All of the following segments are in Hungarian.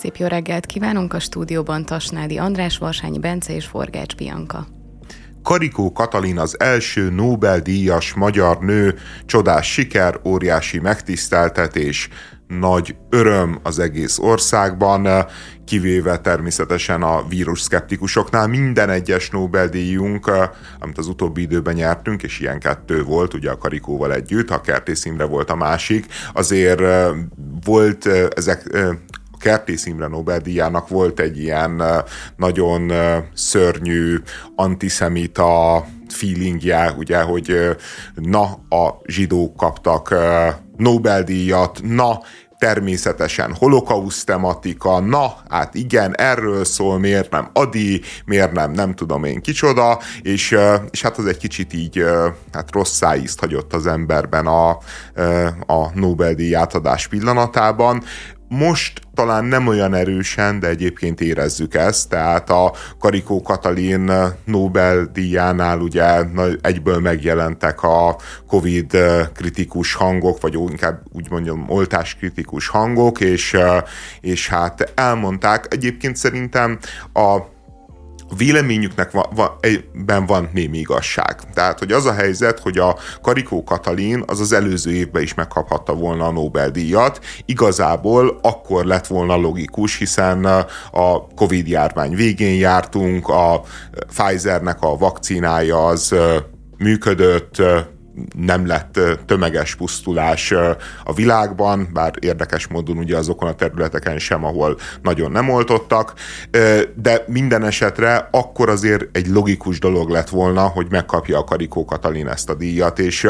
Szép jó reggelt kívánunk a stúdióban Tasnádi András, Varsányi Bence és Forgács Bianka. Karikó Katalin az első Nobel-díjas magyar nő, csodás siker, óriási megtiszteltetés, nagy öröm az egész országban, kivéve természetesen a vírus szkeptikusoknál. Minden egyes Nobel-díjunk, amit az utóbbi időben nyertünk, és ilyen kettő volt, ugye a Karikóval együtt, a Kertész Imre volt a másik, azért volt ezek Kertész Imre Nobel-díjának volt egy ilyen nagyon szörnyű antiszemita feelingje, ugye, hogy na, a zsidók kaptak Nobel-díjat, na, természetesen holokauszt tematika, na, hát igen, erről szól, miért nem Adi, miért nem nem tudom én kicsoda, és, és hát az egy kicsit így hát rossz szájízt hagyott az emberben a, a Nobel-díj átadás pillanatában most talán nem olyan erősen, de egyébként érezzük ezt, tehát a Karikó Katalin Nobel-díjánál ugye egyből megjelentek a Covid kritikus hangok, vagy inkább úgy mondjam, oltás kritikus hangok, és, és hát elmondták, egyébként szerintem a véleményüknek van, van, ben van némi igazság. Tehát, hogy az a helyzet, hogy a Karikó Katalin az az előző évben is megkaphatta volna a Nobel-díjat, igazából akkor lett volna logikus, hiszen a Covid járvány végén jártunk, a Pfizernek a vakcinája az működött, nem lett tömeges pusztulás a világban, bár érdekes módon ugye azokon a területeken sem, ahol nagyon nem oltottak, de minden esetre akkor azért egy logikus dolog lett volna, hogy megkapja a Karikó Katalin ezt a díjat, és,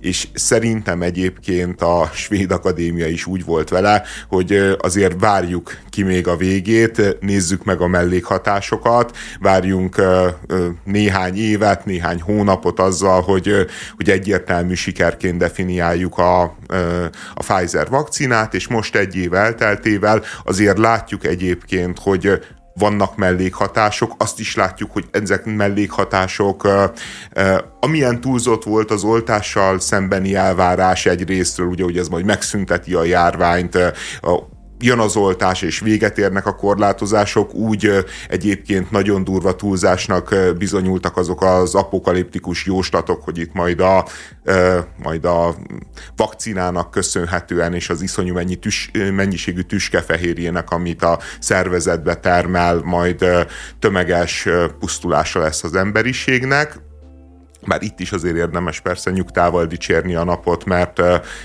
és szerintem egyébként a Svéd Akadémia is úgy volt vele, hogy azért várjuk ki még a végét, nézzük meg a mellékhatásokat, várjunk néhány évet, néhány hónapot azzal, hogy, hogy egyértelmű sikerként definiáljuk a, a Pfizer vakcinát, és most egy év elteltével azért látjuk egyébként, hogy vannak mellékhatások, azt is látjuk, hogy ezek mellékhatások, amilyen túlzott volt az oltással szembeni elvárás egy részről, ugye, hogy ez majd megszünteti a járványt, jön az oltás és véget érnek a korlátozások, úgy egyébként nagyon durva túlzásnak bizonyultak azok az apokaliptikus jóslatok, hogy itt majd a, majd a vakcinának köszönhetően és az iszonyú mennyi tüs, mennyiségű tüskefehérjének, amit a szervezetbe termel, majd tömeges pusztulása lesz az emberiségnek bár itt is azért érdemes persze nyugtával dicsérni a napot, mert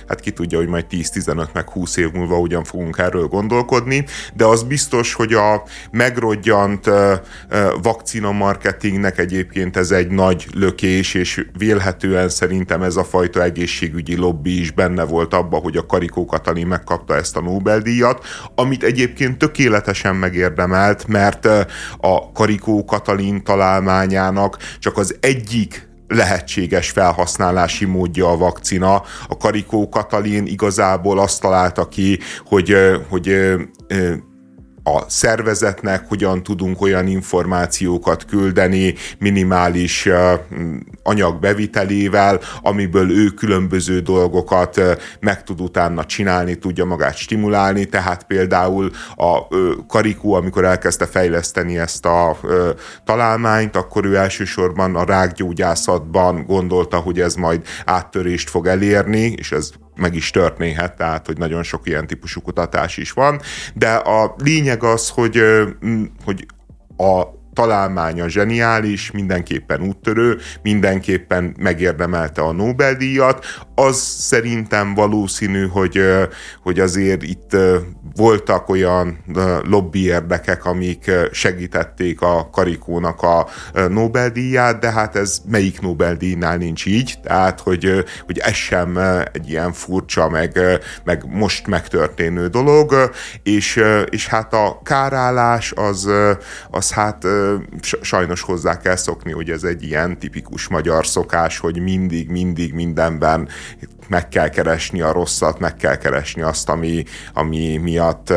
hát ki tudja, hogy majd 10-15 meg 20 év múlva ugyan fogunk erről gondolkodni, de az biztos, hogy a megrodjant vakcina marketingnek egyébként ez egy nagy lökés, és vélhetően szerintem ez a fajta egészségügyi lobby is benne volt abba, hogy a Karikó Katalin megkapta ezt a Nobel-díjat, amit egyébként tökéletesen megérdemelt, mert a Karikó Katalin találmányának csak az egyik lehetséges felhasználási módja a vakcina. A Karikó Katalin igazából azt találta ki, hogy, hogy a szervezetnek hogyan tudunk olyan információkat küldeni minimális anyag bevitelével, amiből ő különböző dolgokat meg tud utána csinálni, tudja magát stimulálni, tehát például a Karikó, amikor elkezdte fejleszteni ezt a találmányt, akkor ő elsősorban a rákgyógyászatban gondolta, hogy ez majd áttörést fog elérni, és ez meg is történhet, tehát hogy nagyon sok ilyen típusú kutatás is van, de a lényeg az, hogy, hogy a találmánya zseniális, mindenképpen úttörő, mindenképpen megérdemelte a Nobel-díjat. Az szerintem valószínű, hogy, hogy azért itt voltak olyan lobby érdekek, amik segítették a Karikónak a Nobel-díját, de hát ez melyik Nobel-díjnál nincs így, tehát hogy, hogy ez sem egy ilyen furcsa, meg, meg most megtörténő dolog, és, és hát a kárállás az, az hát sajnos hozzá kell szokni, hogy ez egy ilyen tipikus magyar szokás, hogy mindig, mindig mindenben meg kell keresni a rosszat, meg kell keresni azt, ami, ami miatt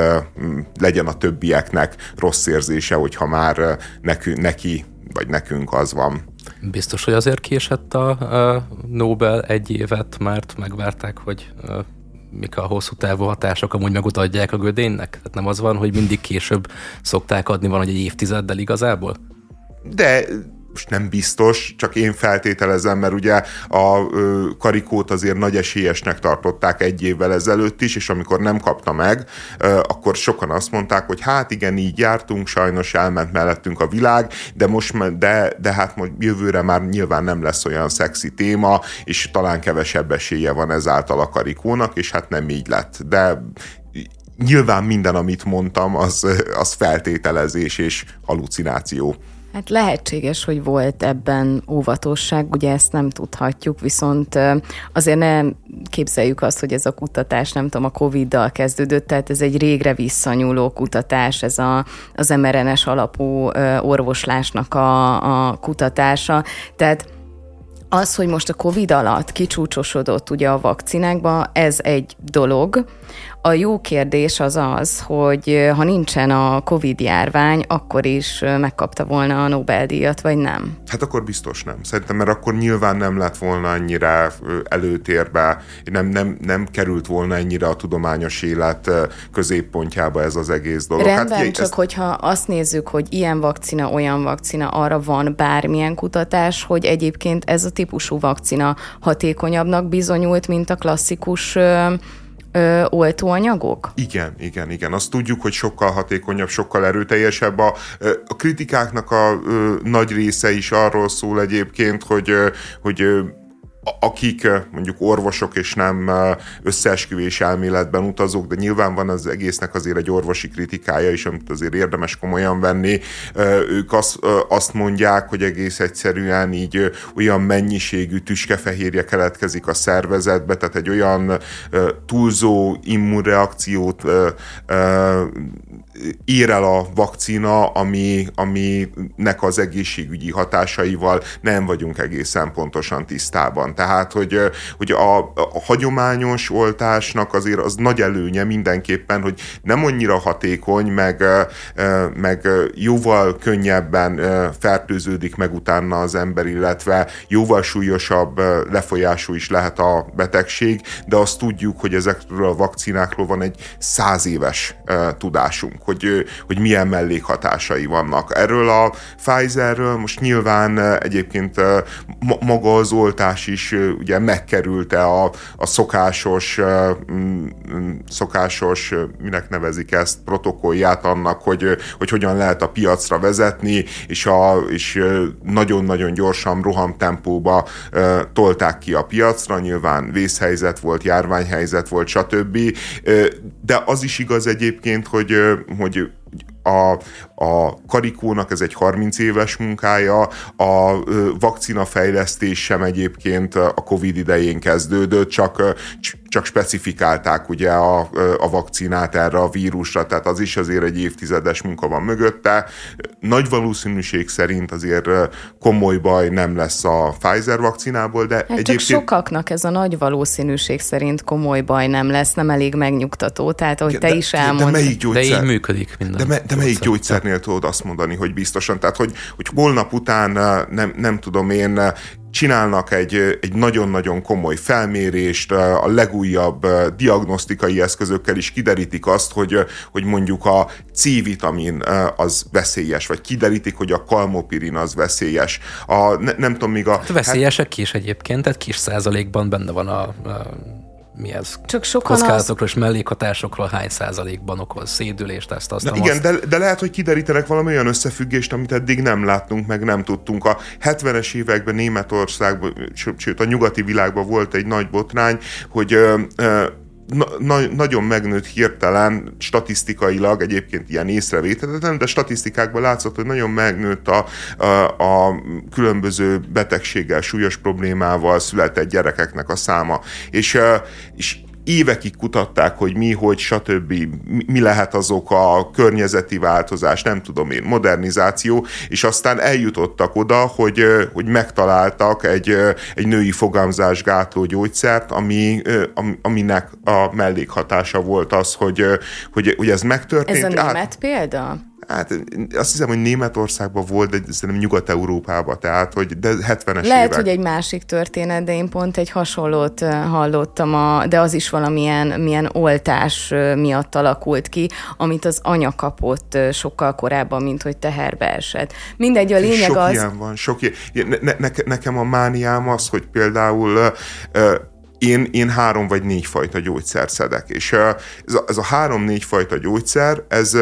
legyen a többieknek rossz érzése, hogyha már nekünk, neki vagy nekünk az van. Biztos, hogy azért késett a Nobel egy évet, mert megvárták, hogy mik a hosszú távú hatások amúgy megutatják a gödénnek? Tehát nem az van, hogy mindig később szokták adni van, egy évtizeddel igazából? De most nem biztos, csak én feltételezem, mert ugye a karikót azért nagy esélyesnek tartották egy évvel ezelőtt is, és amikor nem kapta meg, akkor sokan azt mondták, hogy hát igen, így jártunk, sajnos elment mellettünk a világ, de most, de, de hát most jövőre már nyilván nem lesz olyan szexi téma, és talán kevesebb esélye van ezáltal a karikónak, és hát nem így lett. De nyilván minden, amit mondtam, az, az feltételezés és halucináció. Hát lehetséges, hogy volt ebben óvatosság, ugye ezt nem tudhatjuk, viszont azért nem képzeljük azt, hogy ez a kutatás, nem tudom, a Covid-dal kezdődött, tehát ez egy régre visszanyúló kutatás, ez a, az mRNS alapú orvoslásnak a, a kutatása, tehát az, hogy most a COVID alatt kicsúcsosodott ugye a vakcinákba, ez egy dolog. A jó kérdés az az, hogy ha nincsen a COVID járvány, akkor is megkapta volna a Nobel-díjat, vagy nem? Hát akkor biztos nem. Szerintem, mert akkor nyilván nem lett volna annyira előtérbe, nem, nem, nem került volna ennyire a tudományos élet középpontjába ez az egész dolog. Rendben, hát, csak ezt... hogyha azt nézzük, hogy ilyen vakcina, olyan vakcina, arra van bármilyen kutatás, hogy egyébként ez a típusú vakcina hatékonyabbnak bizonyult, mint a klasszikus ö, oltóanyagok? Igen, igen, igen. Azt tudjuk, hogy sokkal hatékonyabb, sokkal erőteljesebb. A, a kritikáknak a ö, nagy része is arról szól egyébként, hogy, ö, hogy ö, akik mondjuk orvosok és nem összeesküvés elméletben utazók, de nyilván van az egésznek azért egy orvosi kritikája is, amit azért érdemes komolyan venni. Ők azt, azt mondják, hogy egész egyszerűen így olyan mennyiségű tüskefehérje keletkezik a szervezetbe, tehát egy olyan túlzó immunreakciót ír el a vakcina, ami, aminek az egészségügyi hatásaival nem vagyunk egészen pontosan tisztában. Tehát, hogy, hogy a, a hagyományos oltásnak azért az nagy előnye mindenképpen, hogy nem annyira hatékony, meg, meg jóval könnyebben fertőződik meg utána az ember, illetve jóval súlyosabb lefolyású is lehet a betegség, de azt tudjuk, hogy ezekről a vakcinákról van egy száz éves tudásunk hogy, hogy milyen mellékhatásai vannak. Erről a Pfizerről most nyilván egyébként maga az oltás is ugye megkerülte a, a szokásos, szokásos, minek nevezik ezt, protokollját annak, hogy, hogy hogyan lehet a piacra vezetni, és, a, és nagyon-nagyon gyorsan, rohamtempóba tolták ki a piacra, nyilván vészhelyzet volt, járványhelyzet volt, stb. De az is igaz egyébként, hogy, hogy a, a Karikónak ez egy 30 éves munkája, a vakcina fejlesztés sem egyébként a Covid idején kezdődött, csak, csak specifikálták ugye a, a vakcinát erre a vírusra, tehát az is azért egy évtizedes munka van mögötte. Nagy valószínűség szerint azért komoly baj nem lesz a Pfizer vakcinából, de hát egyébként... Csak sokaknak ez a nagy valószínűség szerint komoly baj nem lesz, nem elég megnyugtató, tehát ahogy te de, is elmondtad. De, melyik gyógyszer... de így működik minden. De, me, de melyik gyógyszernél tudod azt mondani, hogy biztosan? Tehát, hogy, hogy holnap után nem, nem tudom én csinálnak egy, egy nagyon-nagyon komoly felmérést, a legújabb diagnosztikai eszközökkel is kiderítik azt, hogy, hogy mondjuk a C-vitamin az veszélyes, vagy kiderítik, hogy a kalmopirin az veszélyes. A, ne, nem tudom, még a... Hát veszélyesek hát, is egyébként, tehát kis százalékban benne van a, a mi ez? Csak sokan kockázatokról az... és mellékhatásokról hány százalékban okoz szédülést, ezt azt Na igen, azt... de, de lehet, hogy kiderítenek valami olyan összefüggést, amit eddig nem láttunk, meg nem tudtunk. A 70-es években Németországban, sőt a nyugati világban volt egy nagy botrány, hogy ö, ö, na, nagyon megnőtt hirtelen statisztikailag, egyébként ilyen észrevétetetlen, de statisztikákban látszott, hogy nagyon megnőtt a, a, a különböző betegséggel, súlyos problémával született gyerekeknek a száma. És, és évekig kutatták, hogy mi, hogy, stb. mi lehet azok a környezeti változás, nem tudom én, modernizáció, és aztán eljutottak oda, hogy, hogy megtaláltak egy, egy női fogamzásgátló gyógyszert, ami, aminek a mellékhatása volt az, hogy, hogy, hogy ez megtörtént. Ez a német Át... példa? Hát azt hiszem, hogy Németországban volt, de szerintem Nyugat-Európában, tehát, hogy de 70-es Lehet, évek. hogy egy másik történet, de én pont egy hasonlót hallottam, a, de az is valamilyen milyen oltás miatt alakult ki, amit az anya kapott sokkal korábban, mint hogy teherbe esett. Mindegy, a lényeg sok az... ilyen van, sok ilyen. Ne, ne, nekem a mániám az, hogy például uh, én, én három vagy négy fajta gyógyszer szedek, és ez a, ez a három-négy fajta gyógyszer, ez,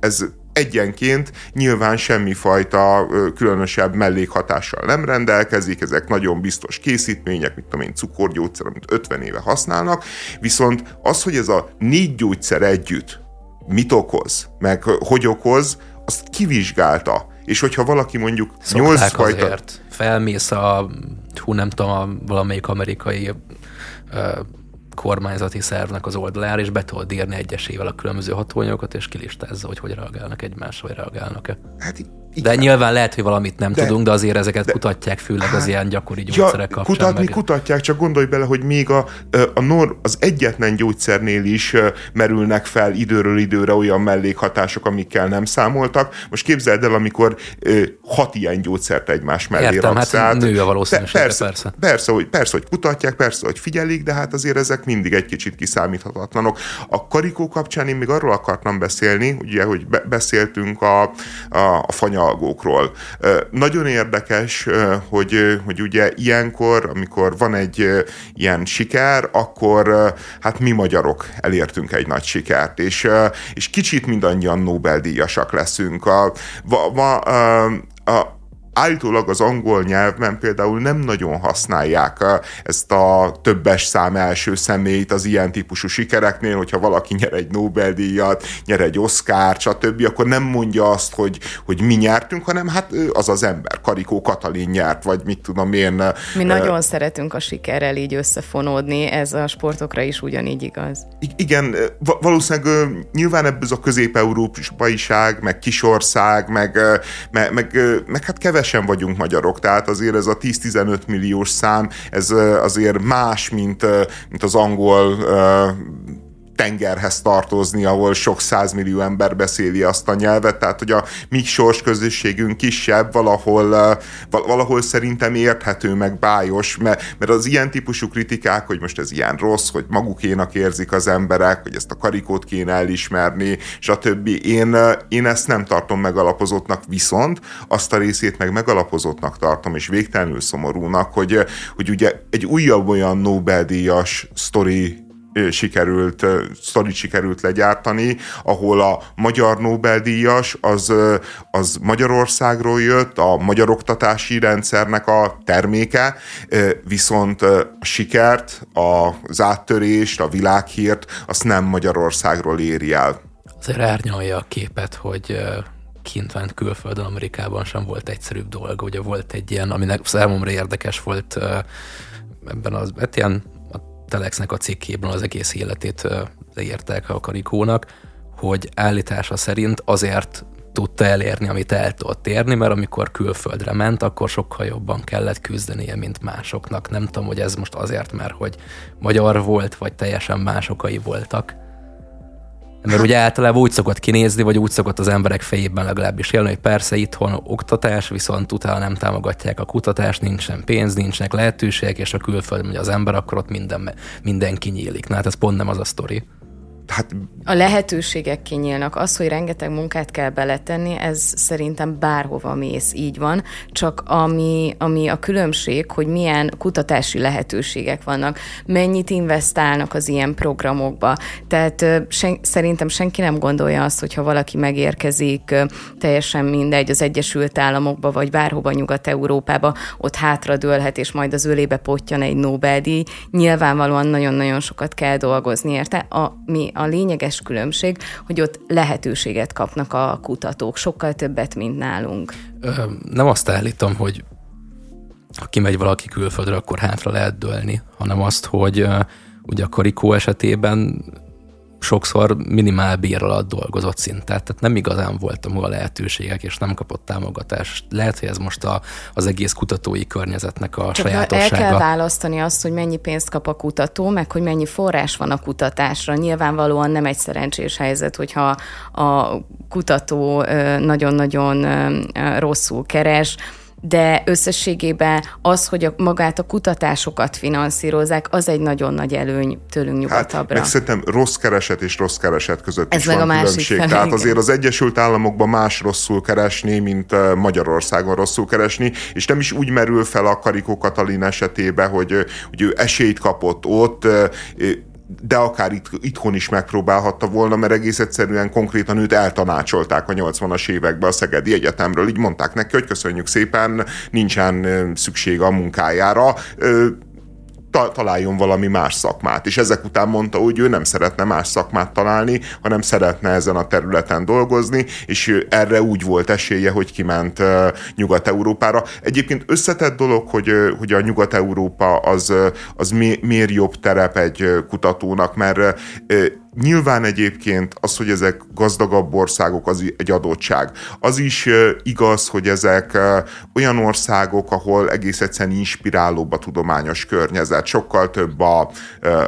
ez egyenként nyilván semmifajta különösebb mellékhatással nem rendelkezik, ezek nagyon biztos készítmények, mint tudom én, cukorgyógyszer, amit 50 éve használnak, viszont az, hogy ez a négy gyógyszer együtt mit okoz, meg hogy okoz, azt kivizsgálta. És hogyha valaki mondjuk nyolc fajta... Azért. Felmész a, hú nem tudom, a valamelyik amerikai kormányzati szervnek az oldalára, és be tudod írni egyesével a különböző hatóanyagokat, és kilistázza, hogy hogy reagálnak egymásra, hogy reagálnak-e. Hát igen. De nyilván lehet, hogy valamit nem de, tudunk, de azért ezeket de, kutatják, főleg hát, az ilyen gyakori gyógyszerek ja, kapcsán. Kutatni meg... kutatják, csak gondolj bele, hogy még a, a nor, az egyetlen gyógyszernél is merülnek fel időről időre olyan mellékhatások, amikkel nem számoltak. Most képzeld el, amikor hat ilyen gyógyszert egymás mellé Értem, raksz. Hát nő a valószínűség, persze, persze. Persze hogy, persze, hogy kutatják, persze, hogy figyelik, de hát azért ezek mindig egy kicsit kiszámíthatatlanok. A karikó kapcsán én még arról akartam beszélni, ugye, hogy be, beszéltünk a, a, a fanya algókról. Nagyon érdekes, hogy, hogy ugye ilyenkor, amikor van egy ilyen siker, akkor hát mi magyarok elértünk egy nagy sikert, és, és kicsit mindannyian Nobel-díjasak leszünk. A, a, a, a állítólag az angol nyelvben például nem nagyon használják ezt a többes szám első személyt az ilyen típusú sikereknél, hogyha valaki nyer egy Nobel-díjat, nyer egy Oscar, stb., akkor nem mondja azt, hogy, hogy mi nyertünk, hanem hát az az ember, Karikó Katalin nyert, vagy mit tudom én. Mi uh, nagyon szeretünk a sikerrel így összefonódni, ez a sportokra is ugyanígy igaz. Igen, valószínűleg nyilván ebből a közép-európaiság, meg kisország, meg, meg, meg, meg hát kevés kevesen vagyunk magyarok, tehát azért ez a 10-15 milliós szám, ez azért más, mint, mint az angol tengerhez tartozni, ahol sok százmillió ember beszéli azt a nyelvet, tehát hogy a mi sors közösségünk kisebb, valahol, valahol szerintem érthető, meg bájos, mert, mert az ilyen típusú kritikák, hogy most ez ilyen rossz, hogy magukénak érzik az emberek, hogy ezt a karikót kéne elismerni, stb. Én, én ezt nem tartom megalapozottnak, viszont azt a részét meg megalapozottnak tartom, és végtelenül szomorúnak, hogy, hogy ugye egy újabb olyan Nobel-díjas sztori sikerült, sztorit sikerült legyártani, ahol a magyar Nobel-díjas az, az Magyarországról jött, a magyar oktatási rendszernek a terméke, viszont a sikert, az áttörést, a világhírt, azt nem Magyarországról éri el. Azért árnyalja a képet, hogy kint ment külföldön, Amerikában sem volt egyszerűbb dolga. Ugye volt egy ilyen, aminek számomra érdekes volt ebben az, hát ilyen Telexnek a cikkében az egész életét leírták a Karikónak, hogy állítása szerint azért tudta elérni, amit el tudott érni, mert amikor külföldre ment, akkor sokkal jobban kellett küzdenie, mint másoknak. Nem tudom, hogy ez most azért, mert hogy magyar volt, vagy teljesen más okai voltak. Mert ugye általában úgy szokott kinézni, vagy úgy szokott az emberek fejében legalábbis élni, hogy persze itthon oktatás, viszont utána nem támogatják a kutatást, nincsen pénz, nincsenek lehetőségek, és a külföld megy az ember, akkor ott minden, minden kinyílik. Na hát ez pont nem az a sztori hát... A lehetőségek kinyílnak. Az, hogy rengeteg munkát kell beletenni, ez szerintem bárhova mész, így van. Csak ami, ami a különbség, hogy milyen kutatási lehetőségek vannak, mennyit investálnak az ilyen programokba. Tehát sen, szerintem senki nem gondolja azt, hogyha valaki megérkezik teljesen mindegy az Egyesült Államokba, vagy bárhova Nyugat-Európába, ott hátradőlhet, és majd az ölébe potyan egy Nobel-díj. Nyilvánvalóan nagyon-nagyon sokat kell dolgozni érte. A, mi a lényeges különbség, hogy ott lehetőséget kapnak a kutatók, sokkal többet, mint nálunk. Ö, nem azt állítom, hogy ha kimegy valaki külföldre, akkor hátra lehet dőlni, hanem azt, hogy ugye a karikó esetében sokszor minimál bér alatt dolgozott szintet, tehát nem igazán volt a lehetőségek, és nem kapott támogatást. Lehet, hogy ez most a, az egész kutatói környezetnek a Csak sajátossága. El kell választani azt, hogy mennyi pénzt kap a kutató, meg hogy mennyi forrás van a kutatásra. Nyilvánvalóan nem egy szerencsés helyzet, hogyha a kutató nagyon-nagyon rosszul keres, de összességében az, hogy a, magát a kutatásokat finanszírozzák, az egy nagyon nagy előny tőlünk hát, nyugatabbra. Hát, meg szerintem rossz kereset és rossz kereset között Ez is meg van a másik különbség. Fel, Tehát igen. azért az Egyesült Államokban más rosszul keresni, mint Magyarországon rosszul keresni, és nem is úgy merül fel a Karikó Katalin esetében, hogy, hogy ő esélyt kapott ott, de akár itt, itthon is megpróbálhatta volna, mert egész egyszerűen konkrétan őt eltanácsolták a 80-as években a Szegedi Egyetemről. Így mondták neki, hogy köszönjük szépen, nincsen szükség a munkájára ta- találjon valami más szakmát. És ezek után mondta, hogy ő nem szeretne más szakmát találni, hanem szeretne ezen a területen dolgozni, és erre úgy volt esélye, hogy kiment Nyugat-Európára. Egyébként összetett dolog, hogy, hogy a Nyugat-Európa az, az mi, miért jobb terep egy kutatónak, mert Nyilván egyébként az, hogy ezek gazdagabb országok, az egy adottság. Az is igaz, hogy ezek olyan országok, ahol egész egyszerűen inspirálóbb a tudományos környezet. Sokkal több a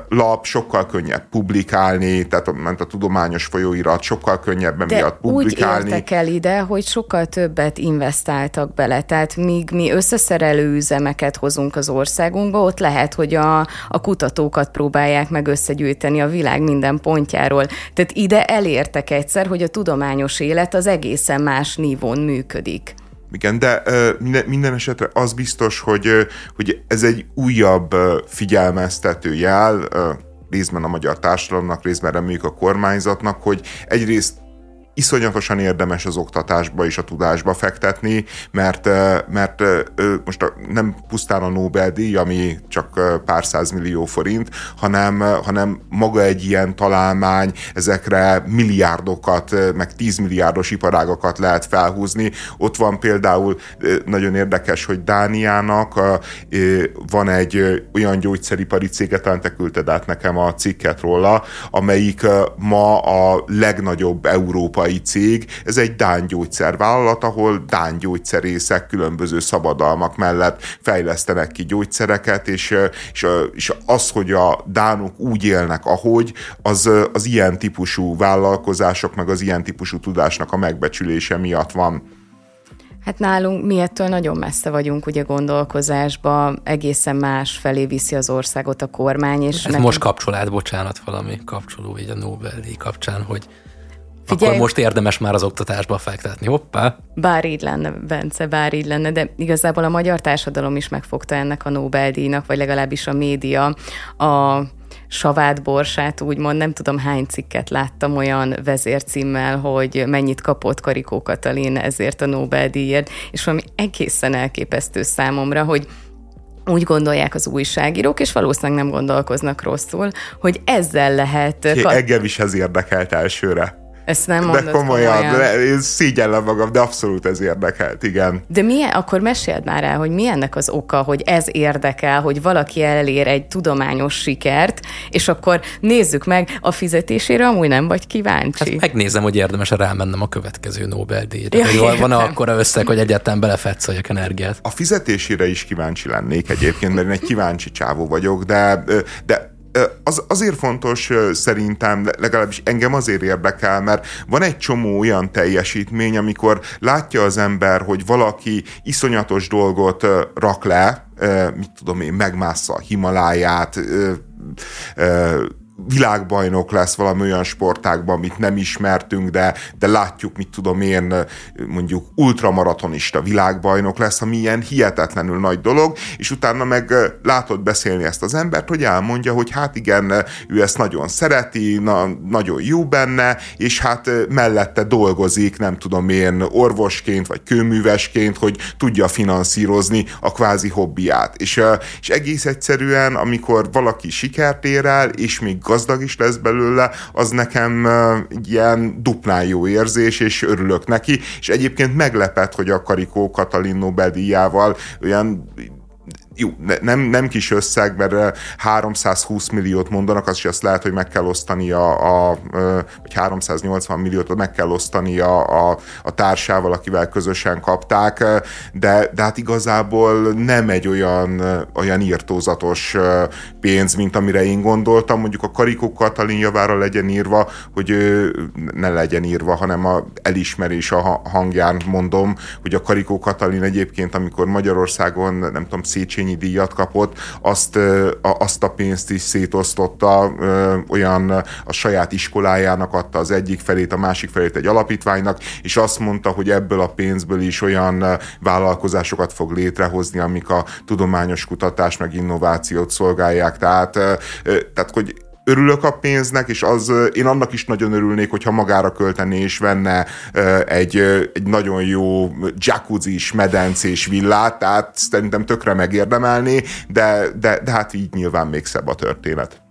lap, sokkal könnyebb publikálni, tehát ment a tudományos folyóirat, sokkal könnyebb emiatt publikálni. úgy értek el ide, hogy sokkal többet investáltak bele. Tehát míg mi összeszerelő üzemeket hozunk az országunkba, ott lehet, hogy a, a kutatókat próbálják meg összegyűjteni a világ minden pont pontjáról. Tehát ide elértek egyszer, hogy a tudományos élet az egészen más nívón működik. Igen, de minden, minden esetre az biztos, hogy, hogy ez egy újabb figyelmeztető jel, részben a magyar társadalomnak, részben reméljük a kormányzatnak, hogy egyrészt iszonyatosan érdemes az oktatásba és a tudásba fektetni, mert, mert most nem pusztán a Nobel-díj, ami csak pár millió forint, hanem, hanem maga egy ilyen találmány, ezekre milliárdokat, meg tízmilliárdos iparágokat lehet felhúzni. Ott van például nagyon érdekes, hogy Dániának van egy olyan gyógyszeripari cége, talán te küldted át nekem a cikket róla, amelyik ma a legnagyobb Európa európai cég, ez egy Dán gyógyszervállalat, ahol Dán gyógyszerészek különböző szabadalmak mellett fejlesztenek ki gyógyszereket, és, és, és az, hogy a Dánok úgy élnek, ahogy, az, az ilyen típusú vállalkozások, meg az ilyen típusú tudásnak a megbecsülése miatt van. Hát nálunk mi ettől nagyon messze vagyunk ugye gondolkozásba, egészen más felé viszi az országot a kormány. És Ez nekünk... most kapcsolát, bocsánat, valami kapcsoló így a Nobel-díj kapcsán, hogy Figyelj, akkor most érdemes már az oktatásba fektetni. Hoppá! Bár így lenne, Bence, bár így lenne, de igazából a magyar társadalom is megfogta ennek a Nobel-díjnak, vagy legalábbis a média a savát borsát, úgymond nem tudom hány cikket láttam olyan vezércímmel, hogy mennyit kapott Karikó Katalin ezért a Nobel-díjért, és valami egészen elképesztő számomra, hogy úgy gondolják az újságírók, és valószínűleg nem gondolkoznak rosszul, hogy ezzel lehet... Engem is ez érdekelt elsőre. Ezt nem mondod De komolyan, komolyan. De én szígyellem magam, de abszolút ez érdekelt, igen. De milyen, akkor meséld már el, hogy mi ennek az oka, hogy ez érdekel, hogy valaki elér egy tudományos sikert, és akkor nézzük meg, a fizetésére amúgy nem vagy kíváncsi. Hát megnézem, hogy érdemes rámennem a következő Nobel-díjra. Ja, van akkora összeg, hogy egyáltalán belefetszoljak energiát. A fizetésére is kíváncsi lennék egyébként, mert én egy kíváncsi csávó vagyok, de, de az, azért fontos szerintem, legalábbis engem azért érdekel, mert van egy csomó olyan teljesítmény, amikor látja az ember, hogy valaki iszonyatos dolgot rak le, mit tudom én, megmássza a Himaláját, világbajnok lesz valami olyan sportákban, amit nem ismertünk, de, de látjuk, mit tudom én, mondjuk ultramaratonista világbajnok lesz, ami ilyen hihetetlenül nagy dolog, és utána meg látod beszélni ezt az embert, hogy elmondja, hogy hát igen, ő ezt nagyon szereti, na, nagyon jó benne, és hát mellette dolgozik, nem tudom én, orvosként, vagy kőművesként, hogy tudja finanszírozni a kvázi hobbiát. És, és egész egyszerűen, amikor valaki sikert ér el, és még gazdag is lesz belőle, az nekem ilyen duplán jó érzés, és örülök neki, és egyébként meglepett, hogy a Karikó Katalin Nobel-díjával olyan jó, ne, nem, nem kis összeg, mert 320 milliót mondanak, az is azt lehet, hogy meg kell osztani a, a vagy 380 milliót meg kell osztani a, a, a társával, akivel közösen kapták, de, de hát igazából nem egy olyan, olyan írtózatos pénz, mint amire én gondoltam. Mondjuk a Karikó Katalin javára legyen írva, hogy ne legyen írva, hanem a elismerés a hangján mondom, hogy a Karikó Katalin egyébként, amikor Magyarországon, nem tudom, Széchenyi Széchenyi díjat kapott, azt, azt a pénzt is szétosztotta, olyan a saját iskolájának adta az egyik felét, a másik felét egy alapítványnak, és azt mondta, hogy ebből a pénzből is olyan vállalkozásokat fog létrehozni, amik a tudományos kutatás meg innovációt szolgálják. Tehát, tehát hogy örülök a pénznek, és az, én annak is nagyon örülnék, hogyha magára költené és venne egy, egy nagyon jó jacuzzi medencés villát, tehát szerintem tökre megérdemelné, de, de, de hát így nyilván még szebb a történet.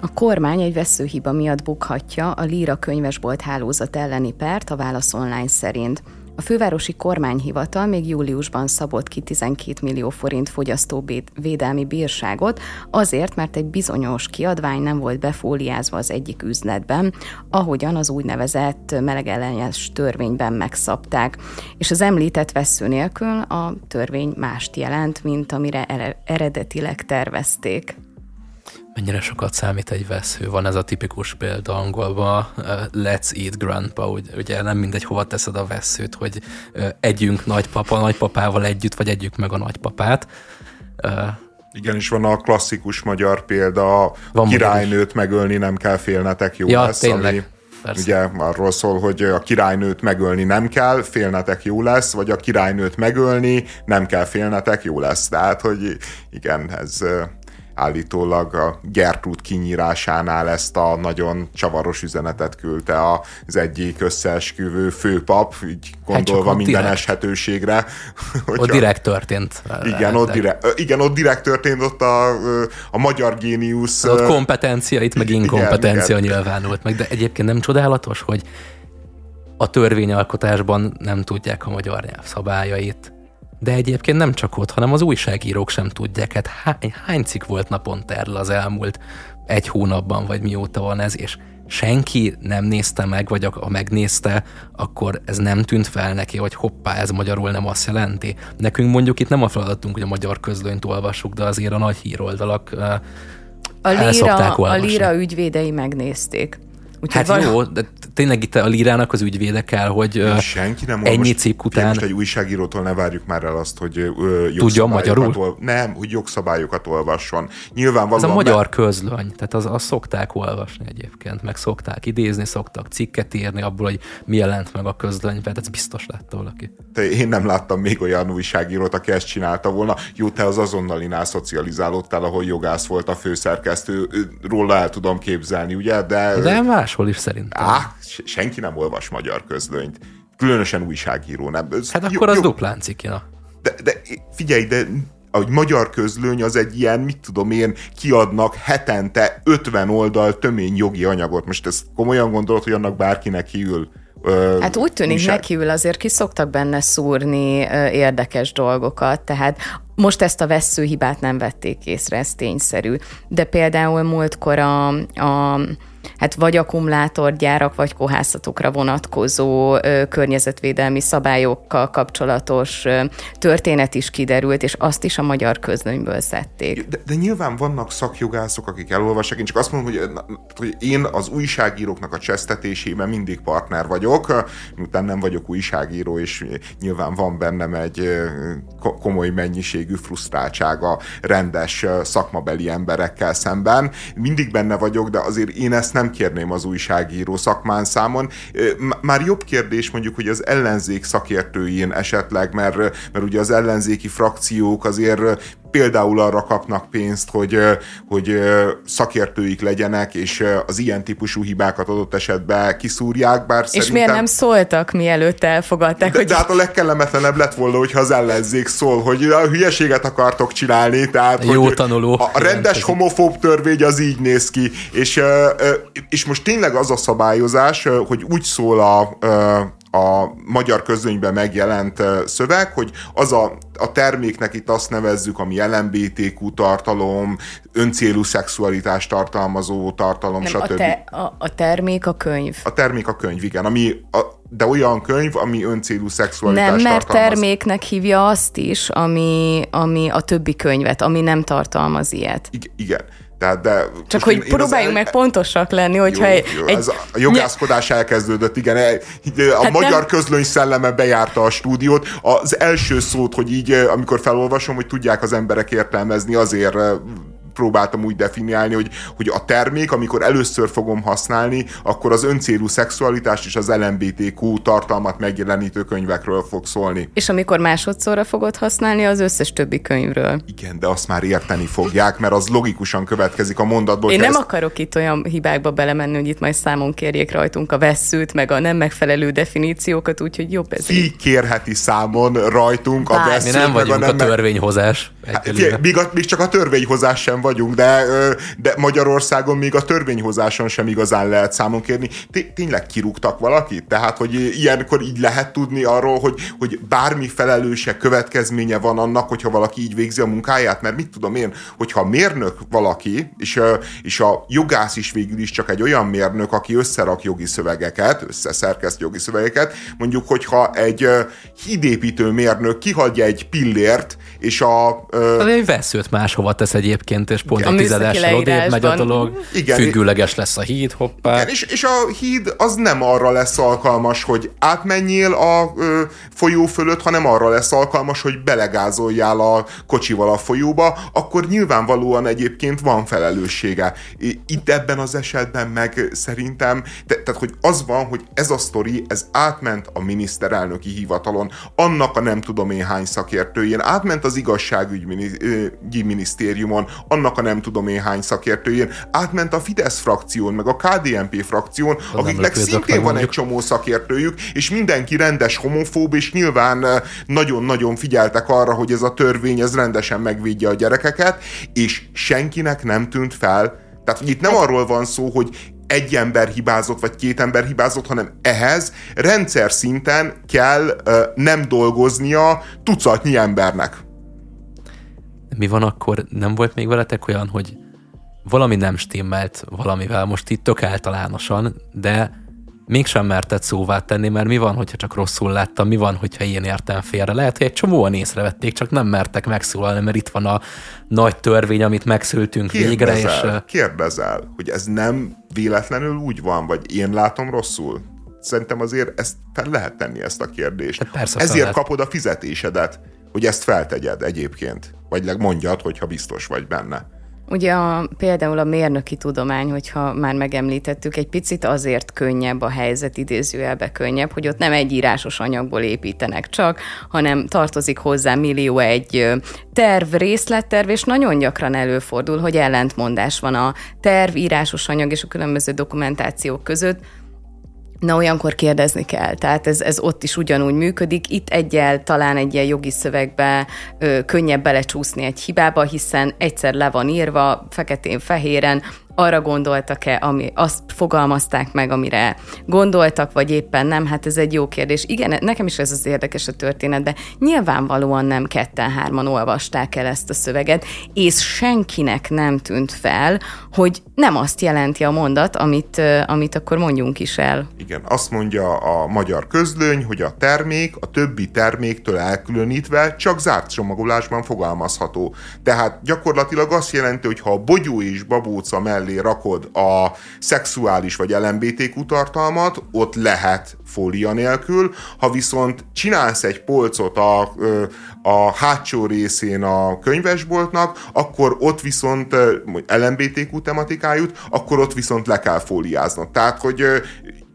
A kormány egy veszőhiba miatt bukhatja a Líra könyvesbolt hálózat elleni pert a Válasz Online szerint. A fővárosi kormányhivatal még júliusban szabott ki 12 millió forint fogyasztóvédelmi bírságot, azért, mert egy bizonyos kiadvány nem volt befóliázva az egyik üzletben, ahogyan az úgynevezett melegellenes törvényben megszabták. És az említett vesző nélkül a törvény mást jelent, mint amire eredetileg tervezték mennyire sokat számít egy vesző. Van ez a tipikus példa angolban, let's eat grandpa, ugye nem mindegy, hova teszed a veszőt, hogy együnk nagypapa, nagypapával együtt, vagy együk meg a nagypapát. Igen, és van a klasszikus magyar példa, a van királynőt megölni nem kell félnetek, jó ja, lesz, tényleg. ami Persze. ugye arról szól, hogy a királynőt megölni nem kell, félnetek jó lesz, vagy a királynőt megölni nem kell félnetek, jó lesz. Tehát, hogy igen, ez állítólag a Gertrud kinyírásánál ezt a nagyon csavaros üzenetet küldte az egyik összeesküvő főpap, így hát gondolva hát minden direkt. eshetőségre. Hogyha, ott direkt történt. Igen ott direkt, igen, ott direkt történt, ott a, a magyar géniusz... Ott kompetencia, itt meg inkompetencia igen, nyilvánult meg, de egyébként nem csodálatos, hogy a törvényalkotásban nem tudják a magyar nyelv szabályait, de egyébként nem csak ott, hanem az újságírók sem tudják. Hát hány, hány cikk volt naponta erről az elmúlt egy hónapban, vagy mióta van ez, és senki nem nézte meg, vagy ha megnézte, akkor ez nem tűnt fel neki, hogy hoppá, ez magyarul nem azt jelenti. Nekünk mondjuk itt nem a feladatunk, hogy a magyar közlönyt olvassuk, de azért a nagy híroldalak a Lira, a Lira ügyvédei megnézték. Úgyhogy hát van... jó, de tényleg itt a lírának az ügyvéde kell, hogy senki nem ennyi cikk után... Most egy újságírótól ne várjuk már el azt, hogy Tudja magyarul? Ol... Nem, hogy jogszabályokat olvasson. Nyilvánvalóan... Ez a magyar me... közlöny, tehát az, az szokták olvasni egyébként, meg szokták idézni, szoktak cikket írni abból, hogy mi jelent meg a közlönyben, ez biztos látta valaki. Te, én nem láttam még olyan újságírót, aki ezt csinálta volna. Jó, te az azonnalinál szocializálódtál, ahol jogász volt a főszerkesztő, róla el tudom képzelni, ugye? De, de más máshol is szerintem. Á, senki nem olvas magyar közlönyt. Különösen újságíró nem. Ez hát akkor jó, az jó. duplán cikina. De, de figyelj, de ahogy magyar közlöny az egy ilyen, mit tudom én, kiadnak hetente 50 oldal tömény jogi anyagot. Most ezt komolyan gondolod, hogy annak bárkinek kiül Ö, hát úgy tűnik újság. nekiül azért ki szoktak benne szúrni ö, érdekes dolgokat, tehát most ezt a veszőhibát nem vették észre, ez tényszerű. De például múltkor a, a hát vagy akkumulátorgyárak, vagy kohászatokra vonatkozó ö, környezetvédelmi szabályokkal kapcsolatos ö, történet is kiderült, és azt is a magyar közlönyből szedték. De, de nyilván vannak szakjogászok, akik elolvassák, én csak azt mondom, hogy, hogy én az újságíróknak a csesztetésében mindig partner vagyok, miután nem vagyok újságíró, és nyilván van bennem egy komoly mennyiségű frusztráltság a rendes szakmabeli emberekkel szemben. Mindig benne vagyok, de azért én ezt nem kérném az újságíró szakmán számon. Már jobb kérdés mondjuk, hogy az ellenzék szakértőjén esetleg, mert, mert ugye az ellenzéki frakciók azért például arra kapnak pénzt, hogy, hogy szakértőik legyenek, és az ilyen típusú hibákat adott esetben kiszúrják, bár És szerintem... miért nem szóltak, mielőtt elfogadták? De, hogy... de hát a legkellemetlenebb lett volna, hogyha az ellenzék szól, hogy a hülyeséget akartok csinálni, tehát Jó hogy tanuló. a rendes homofób törvény az így néz ki, és, és most tényleg az a szabályozás, hogy úgy szól a, a magyar közönyben megjelent szöveg, hogy az a, a terméknek itt azt nevezzük, ami LMBTQ tartalom, öncélú szexualitás tartalmazó tartalom, Nem, stb. A, te, a, a termék a könyv. A termék a könyv, igen, ami a, de olyan könyv, ami öncélú szexualitás Nem, mert tartalmaz. terméknek hívja azt is, ami, ami a többi könyvet, ami nem tartalmaz ilyet. I- igen. Tehát de Csak hogy én próbáljunk az, meg pontosak lenni, hogyha jó, jó, egy... Ez a jogászkodás elkezdődött, igen. E, a hát magyar nem... közlöny szelleme bejárta a stúdiót. Az első szót, hogy így, amikor felolvasom, hogy tudják az emberek értelmezni, azért próbáltam úgy definiálni, hogy, hogy a termék, amikor először fogom használni, akkor az öncélú szexualitást és az LMBTQ tartalmat megjelenítő könyvekről fog szólni. És amikor másodszorra fogod használni, az összes többi könyvről. Igen, de azt már érteni fogják, mert az logikusan következik a mondatból. Én nem ezt... akarok itt olyan hibákba belemenni, hogy itt majd számon kérjék rajtunk a vesszőt, meg a nem megfelelő definíciókat, úgyhogy jobb ez. Ki kérheti számon rajtunk Bár. a vesszőt, Mi nem vagyunk a, nem a törvényhozás. Hát, még, a, még csak a törvényhozás sem vagyunk, de, de Magyarországon még a törvényhozáson sem igazán lehet számon kérni. Tényleg kirúgtak valakit? Tehát, hogy ilyenkor így lehet tudni arról, hogy, hogy bármi felelőse, következménye van annak, hogyha valaki így végzi a munkáját? Mert mit tudom én, hogyha mérnök valaki, és, és a jogász is végül is csak egy olyan mérnök, aki összerak jogi szövegeket, összeszerkeszt jogi szövegeket, mondjuk, hogyha egy hídépítő mérnök kihagyja egy pillért, és a... Ö... Egy veszőt máshova tesz egyébként, és pont egy tizedással odébb megy a dolog, Igen, függőleges lesz a híd, hoppá. Igen, és, és a híd az nem arra lesz alkalmas, hogy átmenjél a ö, folyó fölött, hanem arra lesz alkalmas, hogy belegázoljál a kocsival a folyóba, akkor nyilvánvalóan egyébként van felelőssége. Itt ebben az esetben meg szerintem, te, tehát hogy az van, hogy ez a sztori, ez átment a miniszterelnöki hivatalon, annak a nem tudom én hány szakértőjén, átment az igazságügyi minisztériumon, annak a nem tudom én hány szakértőjén, átment a Fidesz frakción, meg a KDNP frakción, az akiknek szintén van egy csomó szakértőjük, és mindenki rendes homofób, és nyilván nagyon-nagyon figyeltek arra, hogy ez a törvény ez rendesen megvédje a gyerekeket, és senkinek nem tűnt fel, tehát itt nem arról van szó, hogy egy ember hibázott, vagy két ember hibázott, hanem ehhez rendszer szinten kell uh, nem dolgoznia tucatnyi embernek. Mi van akkor? Nem volt még veletek olyan, hogy valami nem stimmelt valamivel, most itt tök általánosan, de mégsem merted szóvá tenni, mert mi van, hogyha csak rosszul láttam, mi van, hogyha én értem félre. Lehet, hogy egy csomóan észrevették, csak nem mertek megszólalni, mert itt van a nagy törvény, amit megszültünk kérdezel, végre. És... Kérdezel, hogy ez nem véletlenül úgy van, vagy én látom rosszul? Szerintem azért ezt fel lehet tenni ezt a kérdést. Hát persze, Ezért lehet. kapod a fizetésedet, hogy ezt feltegyed egyébként. Vagy mondjad, hogyha biztos vagy benne. Ugye a, például a mérnöki tudomány, hogyha már megemlítettük, egy picit azért könnyebb a helyzet, idézőjelbe könnyebb, hogy ott nem egy írásos anyagból építenek csak, hanem tartozik hozzá millió egy terv, részletterv, és nagyon gyakran előfordul, hogy ellentmondás van a terv, írásos anyag és a különböző dokumentációk között, Na, olyankor kérdezni kell. Tehát ez, ez ott is ugyanúgy működik. Itt egyel talán egy ilyen jogi szövegbe ö, könnyebb belecsúszni egy hibába, hiszen egyszer le van írva, feketén-fehéren, arra gondoltak-e, ami azt fogalmazták meg, amire gondoltak, vagy éppen nem, hát ez egy jó kérdés. Igen, nekem is ez az érdekes a történet, de nyilvánvalóan nem ketten-hárman olvasták el ezt a szöveget, és senkinek nem tűnt fel, hogy nem azt jelenti a mondat, amit, amit akkor mondjunk is el. Igen, azt mondja a magyar közlöny, hogy a termék a többi terméktől elkülönítve csak zárt csomagolásban fogalmazható. Tehát gyakorlatilag azt jelenti, hogy ha a bogyó és babóca mellé mellé rakod a szexuális vagy LMBTQ tartalmat, ott lehet fólia nélkül, ha viszont csinálsz egy polcot a, a hátsó részén a könyvesboltnak, akkor ott viszont LMBTQ tematikájút, akkor ott viszont le kell fóliáznod. Tehát, hogy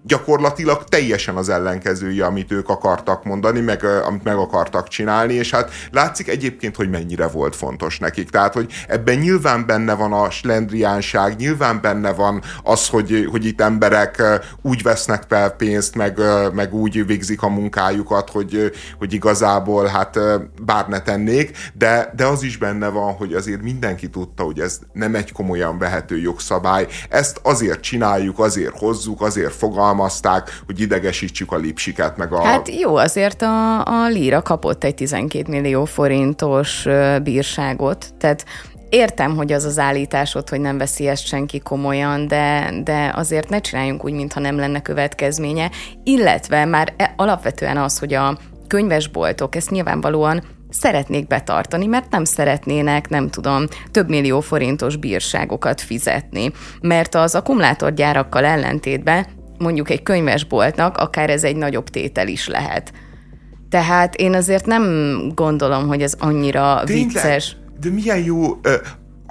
gyakorlatilag teljesen az ellenkezője, amit ők akartak mondani, meg amit meg akartak csinálni, és hát látszik egyébként, hogy mennyire volt fontos nekik. Tehát, hogy ebben nyilván benne van a slendriánság, nyilván benne van az, hogy, hogy itt emberek úgy vesznek fel pénzt, meg, meg úgy végzik a munkájukat, hogy, hogy igazából hát bár ne tennék, de, de az is benne van, hogy azért mindenki tudta, hogy ez nem egy komolyan vehető jogszabály. Ezt azért csináljuk, azért hozzuk, azért fogalmazunk, jutalmazták, hogy idegesítsük a lipsiket, meg a... Hát jó, azért a, a Líra kapott egy 12 millió forintos bírságot, tehát értem, hogy az az állításod, hogy nem veszi ezt senki komolyan, de, de azért ne csináljunk úgy, mintha nem lenne következménye, illetve már e, alapvetően az, hogy a könyvesboltok ezt nyilvánvalóan szeretnék betartani, mert nem szeretnének, nem tudom, több millió forintos bírságokat fizetni. Mert az akkumulátorgyárakkal ellentétben mondjuk egy könyvesboltnak akár ez egy nagyobb tétel is lehet. Tehát én azért nem gondolom, hogy ez annyira Tényleg? vicces. De milyen jó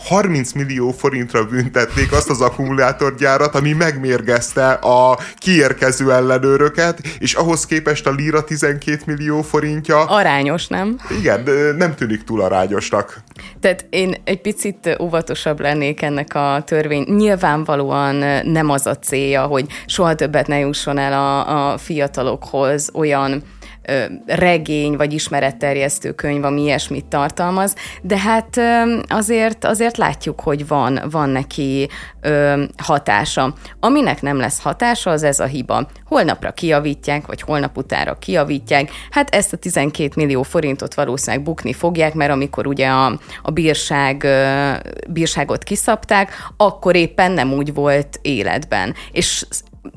30 millió forintra büntették azt az akkumulátorgyárat, ami megmérgezte a kiérkező ellenőröket, és ahhoz képest a lira 12 millió forintja. Arányos, nem? Igen, de nem tűnik túl arányosnak. Tehát én egy picit óvatosabb lennék ennek a törvény. Nyilvánvalóan nem az a célja, hogy soha többet ne jusson el a, a fiatalokhoz olyan regény vagy ismeretterjesztő könyv, ami ilyesmit tartalmaz, de hát azért, azért látjuk, hogy van, van neki hatása. Aminek nem lesz hatása, az ez a hiba. Holnapra kiavítják, vagy holnap utára kiavítják, hát ezt a 12 millió forintot valószínűleg bukni fogják, mert amikor ugye a, a bírság, bírságot kiszabták, akkor éppen nem úgy volt életben. És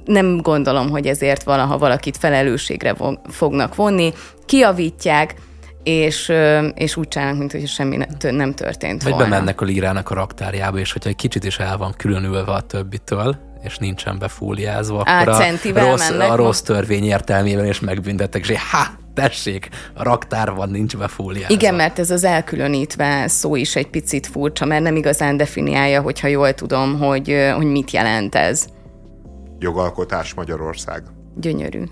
nem gondolom, hogy ezért valaha valakit felelősségre fognak vonni, kiavítják, és, és úgy csinálnak, mint hogy semmi nem történt Vagy volna. bemennek a lírának a raktárjába, és hogyha egy kicsit is el van különülve a többitől, és nincsen befóliázva, akkor a rossz, a rossz törvény értelmében is megbüntetek, és ha, tessék, a raktár van, nincs befóliázva. Igen, mert ez az elkülönítve szó is egy picit furcsa, mert nem igazán definiálja, hogyha jól tudom, hogy, hogy mit jelent ez jogalkotás Magyarország. Gyönyörű.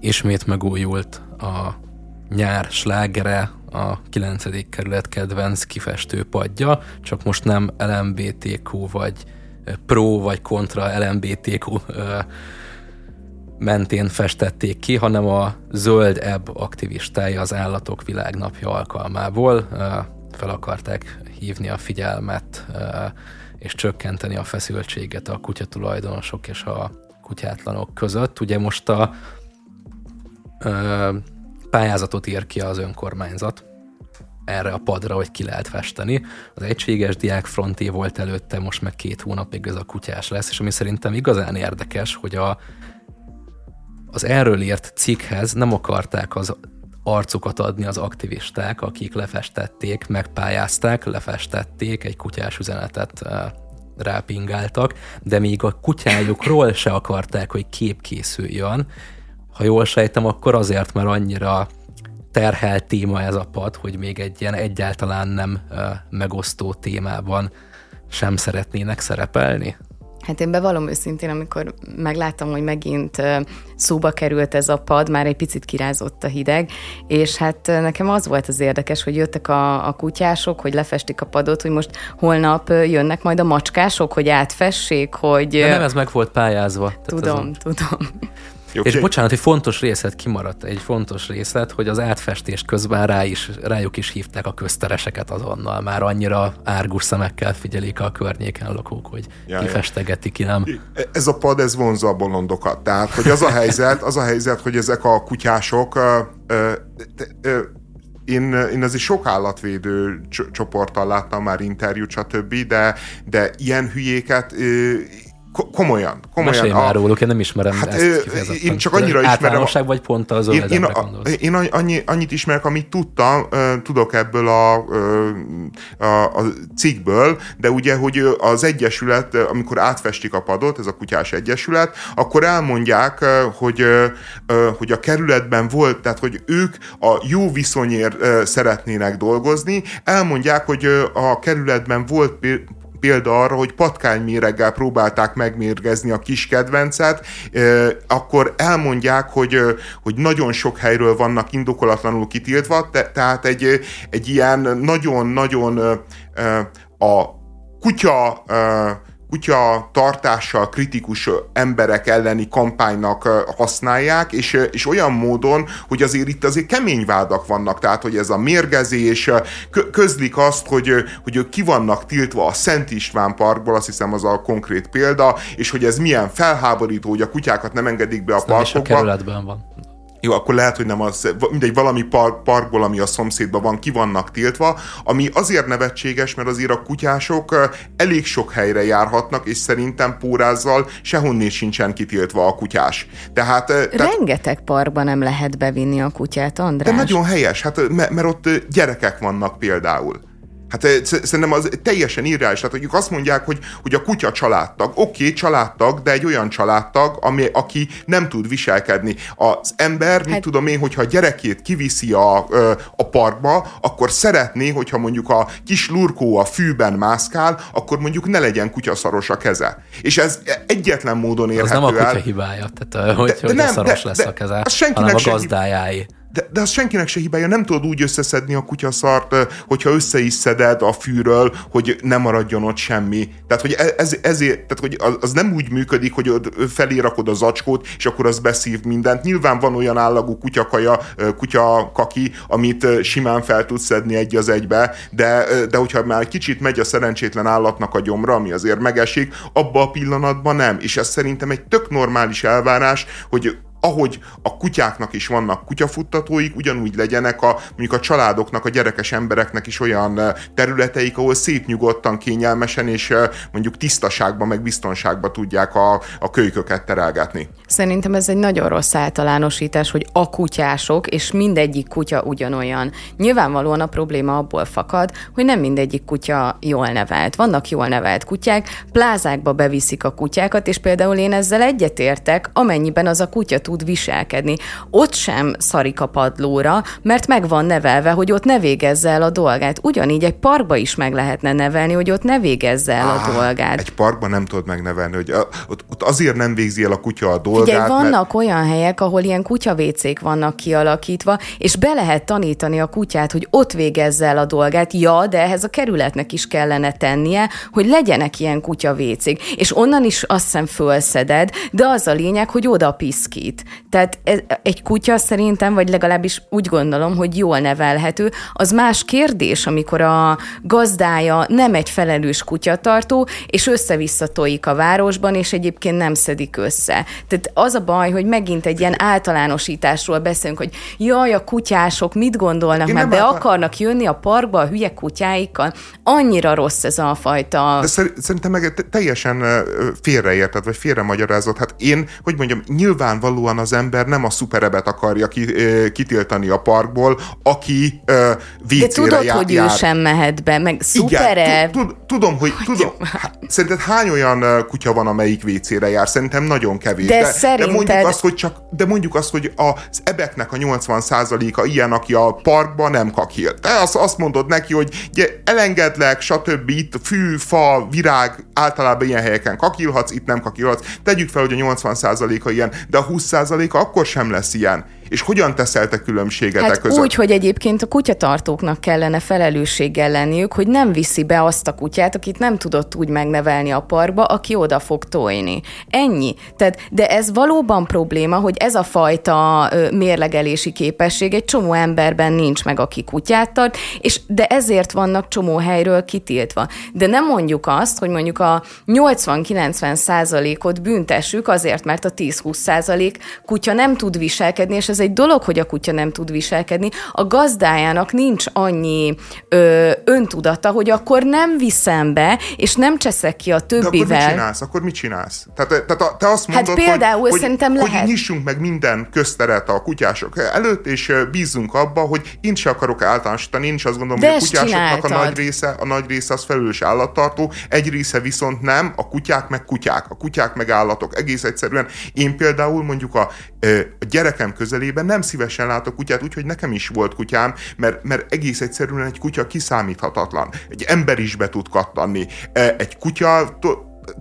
Ismét megújult a nyár slágere, a 9. kerület kedvenc kifestő padja, csak most nem LMBTQ vagy pro vagy kontra LMBTQ mentén festették ki, hanem a zöld ebb aktivistája az Állatok Világnapja alkalmából fel akarták hívni a figyelmet, és csökkenteni a feszültséget a kutyatulajdonosok és a kutyátlanok között. Ugye most a pályázatot ír ki az önkormányzat erre a padra, hogy ki lehet festeni. Az egységes diák fronté volt előtte, most meg két hónapig ez a kutyás lesz, és ami szerintem igazán érdekes, hogy a, az erről írt cikkhez nem akarták az arcukat adni az aktivisták, akik lefestették, megpályázták, lefestették, egy kutyás üzenetet rápingáltak, de még a kutyájukról se akarták, hogy kép készüljön. Ha jól sejtem, akkor azért, mert annyira terhelt téma ez a pad, hogy még egy ilyen egyáltalán nem megosztó témában sem szeretnének szerepelni? Hát én bevallom őszintén, amikor megláttam, hogy megint szóba került ez a pad, már egy picit kirázott a hideg, és hát nekem az volt az érdekes, hogy jöttek a, a kutyások, hogy lefestik a padot, hogy most holnap jönnek majd a macskások, hogy átfessék, hogy... De nem, ez meg volt pályázva. Tudom, a... tudom. Jó, és bocsánat, egy fontos részlet kimaradt, egy fontos részlet, hogy az átfestés közben rá is, rájuk is hívták a köztereseket azonnal. Már annyira árgus szemekkel figyelik a környéken lakók, hogy ja, ki festegeti, ki nem. Ez a pad, ez vonza a bolondokat. Tehát, hogy az a helyzet, az a helyzet, hogy ezek a kutyások ö, ö, ö, én, én azért sok állatvédő csoporttal láttam már interjút, stb., de, de ilyen hülyéket komolyan. komolyan Mesélj már róluk, én nem ismerem hát, ezt Én csak annyira ismerem. Általánosság vagy pont az én, én, a, én annyi, annyit ismerek, amit tudtam, tudok ebből a, a, a cikkből, de ugye, hogy az egyesület, amikor átfestik a padot, ez a kutyás egyesület, akkor elmondják, hogy, hogy a kerületben volt, tehát hogy ők a jó viszonyért szeretnének dolgozni, elmondják, hogy a kerületben volt példa arra, hogy patkányméreggel próbálták megmérgezni a kis kedvencet, akkor elmondják, hogy, hogy nagyon sok helyről vannak indokolatlanul kitiltva, tehát egy, egy ilyen nagyon-nagyon a kutya kutya tartással kritikus emberek elleni kampánynak használják, és, és olyan módon, hogy azért itt azért kemény vádak vannak, tehát hogy ez a mérgezés, közlik azt, hogy, hogy ők ki vannak tiltva a Szent István Parkból, azt hiszem az a konkrét példa, és hogy ez milyen felháborító, hogy a kutyákat nem engedik be a parkokba. Nem is a kerületben van. Jó, akkor lehet, hogy nem az, mindegy, valami park, parkból, ami a szomszédban van, ki vannak tiltva, ami azért nevetséges, mert azért a kutyások elég sok helyre járhatnak, és szerintem pórázzal sehonnét sincsen kitiltva a kutyás. Tehát, Rengeteg tehát, parkban nem lehet bevinni a kutyát, András. De nagyon helyes, hát mert ott gyerekek vannak például. Hát eh, szerintem az teljesen irreális. Tehát hogy azt mondják, hogy, hogy a kutya családtag. Oké, okay, családtag, de egy olyan családtag, ami, aki nem tud viselkedni. Az ember, hát... mit tudom én, hogyha a gyerekét kiviszi a, a parkba, akkor szeretné, hogyha mondjuk a kis lurkó a fűben mászkál, akkor mondjuk ne legyen kutyaszaros a keze. És ez egyetlen módon érhető Az nem a kutya hibája, tehát hogy, de, de hogy nem, szaros de, lesz de, a keze, hanem a gazdájáé de, de az senkinek se hibája, nem tudod úgy összeszedni a kutyaszart, hogyha össze is szeded a fűről, hogy ne maradjon ott semmi. Tehát, hogy e, ez, ezért, tehát, hogy az, nem úgy működik, hogy felé rakod az acskót, és akkor az beszív mindent. Nyilván van olyan állagú kutyakaja, kutyakaki, amit simán fel tudsz szedni egy az egybe, de, de hogyha már kicsit megy a szerencsétlen állatnak a gyomra, ami azért megesik, abba a pillanatban nem. És ez szerintem egy tök normális elvárás, hogy ahogy a kutyáknak is vannak kutyafuttatóik, ugyanúgy legyenek a, mondjuk a családoknak, a gyerekes embereknek is olyan területeik, ahol szép nyugodtan, kényelmesen és mondjuk tisztaságban, meg biztonságban tudják a, a kölyköket terelgetni. Szerintem ez egy nagyon rossz általánosítás, hogy a kutyások, és mindegyik kutya ugyanolyan. Nyilvánvalóan a probléma abból fakad, hogy nem mindegyik kutya jól nevelt. Vannak jól nevelt kutyák, plázákba beviszik a kutyákat, és például én ezzel egyetértek, amennyiben az a kutya tud viselkedni. Ott sem szarik a padlóra, mert meg van nevelve, hogy ott ne végezze el a dolgát. Ugyanígy egy parkba is meg lehetne nevelni, hogy ott ne végezze el ah, a dolgát. Egy parkban nem tudod megnevelni, hogy ott, ott azért nem végzi el a kutya a dolgát. Figyelj, vannak mert... olyan helyek, ahol ilyen kutyavécék vannak kialakítva, és be lehet tanítani a kutyát, hogy ott végezze el a dolgát. Ja, de ehhez a kerületnek is kellene tennie, hogy legyenek ilyen kutyavécék. És onnan is azt hiszem fölszeded, de az a lényeg, hogy oda piszkít. Tehát ez, egy kutya szerintem, vagy legalábbis úgy gondolom, hogy jól nevelhető. Az más kérdés, amikor a gazdája nem egy felelős kutyatartó, és össze-vissza tojik a városban, és egyébként nem szedik össze. Tehát az a baj, hogy megint egy ilyen általánosításról beszélünk, hogy jaj, a kutyások mit gondolnak, Én mert be akar... akarnak jönni a parkba a hülye kutyáikkal. Annyira rossz ez a fajta... De szerintem meg teljesen félreérted, vagy félremagyarázott. Hát én, hogy mondjam, nyilvánvalóan nyilvánvalóan az ember nem a szuperebet akarja kitiltani a parkból, aki uh, De tudod, jár, hogy ő sem mehet be, meg szupere. Igen, tudom, hogy tudom. Szerinted hány olyan kutya van, amelyik WC-re jár? Szerintem nagyon kevés. De, de, szerinted... de mondjuk azt, hogy csak, de mondjuk azt, hogy az ebeknek a 80%-a ilyen, aki a parkban nem kakil. Te azt, azt mondod neki, hogy ugye, elengedlek, stb. Itt fű, fa, virág, általában ilyen helyeken kakilhatsz, itt nem kakilhatsz. Tegyük fel, hogy a 80%-a ilyen, de a 20 százaléka akkor sem lesz ilyen és hogyan teszelte különbséget hát között? úgy, hogy egyébként a kutyatartóknak kellene felelősséggel lenniük, hogy nem viszi be azt a kutyát, akit nem tudott úgy megnevelni a parkba, aki oda fog tojni. Ennyi. Tehát, de ez valóban probléma, hogy ez a fajta mérlegelési képesség egy csomó emberben nincs meg, aki kutyát tart, és de ezért vannak csomó helyről kitiltva. De nem mondjuk azt, hogy mondjuk a 80-90 százalékot büntessük azért, mert a 10-20 százalék kutya nem tud viselkedni, és ez egy dolog, hogy a kutya nem tud viselkedni, a gazdájának nincs annyi ö, öntudata, hogy akkor nem viszem be, és nem cseszek ki a többivel. De akkor mit csinálsz? Akkor mit csinálsz? Tehát, tehát te azt hát mondod, hát például hogy, szerintem hogy, lehet. hogy nyissunk meg minden közteret a kutyások előtt, és bízunk abba, hogy én se akarok általánosítani, én is azt gondolom, De hogy a kutyásoknak csináltad. a nagy része, a nagy része az felelős állattartó, egy része viszont nem, a kutyák meg kutyák, a kutyák meg állatok. Egész egyszerűen én például mondjuk a, a gyerekem közelében közelében nem szívesen látok kutyát, úgyhogy nekem is volt kutyám, mert, mert egész egyszerűen egy kutya kiszámíthatatlan. Egy ember is be tud kattanni. E, egy kutya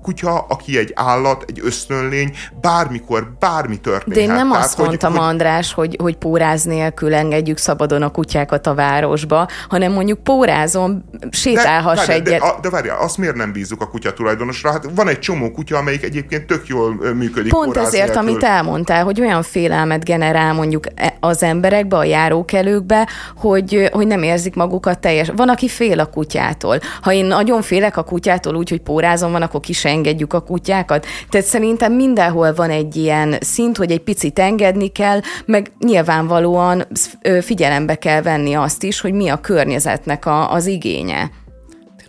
kutya, aki egy állat, egy ösztönlény, bármikor, bármi történhet. De én nem Tehát, azt hogy, mondtam, hogy, András, hogy, hogy póráz nélkül engedjük szabadon a kutyákat a városba, hanem mondjuk pórázom, sétálhass de, egyet. De, de, de várjál, azt miért nem bízunk a kutya tulajdonosra? Hát van egy csomó kutya, amelyik egyébként tök jól működik. Pont ezért, nélkül. amit elmondtál, hogy olyan félelmet generál mondjuk e- az emberekbe, a járókelőkbe, hogy, hogy nem érzik magukat teljes. Van, aki fél a kutyától. Ha én nagyon félek a kutyától úgy, hogy pórázom van, akkor ki se engedjük a kutyákat. Tehát szerintem mindenhol van egy ilyen szint, hogy egy picit engedni kell, meg nyilvánvalóan figyelembe kell venni azt is, hogy mi a környezetnek a, az igénye.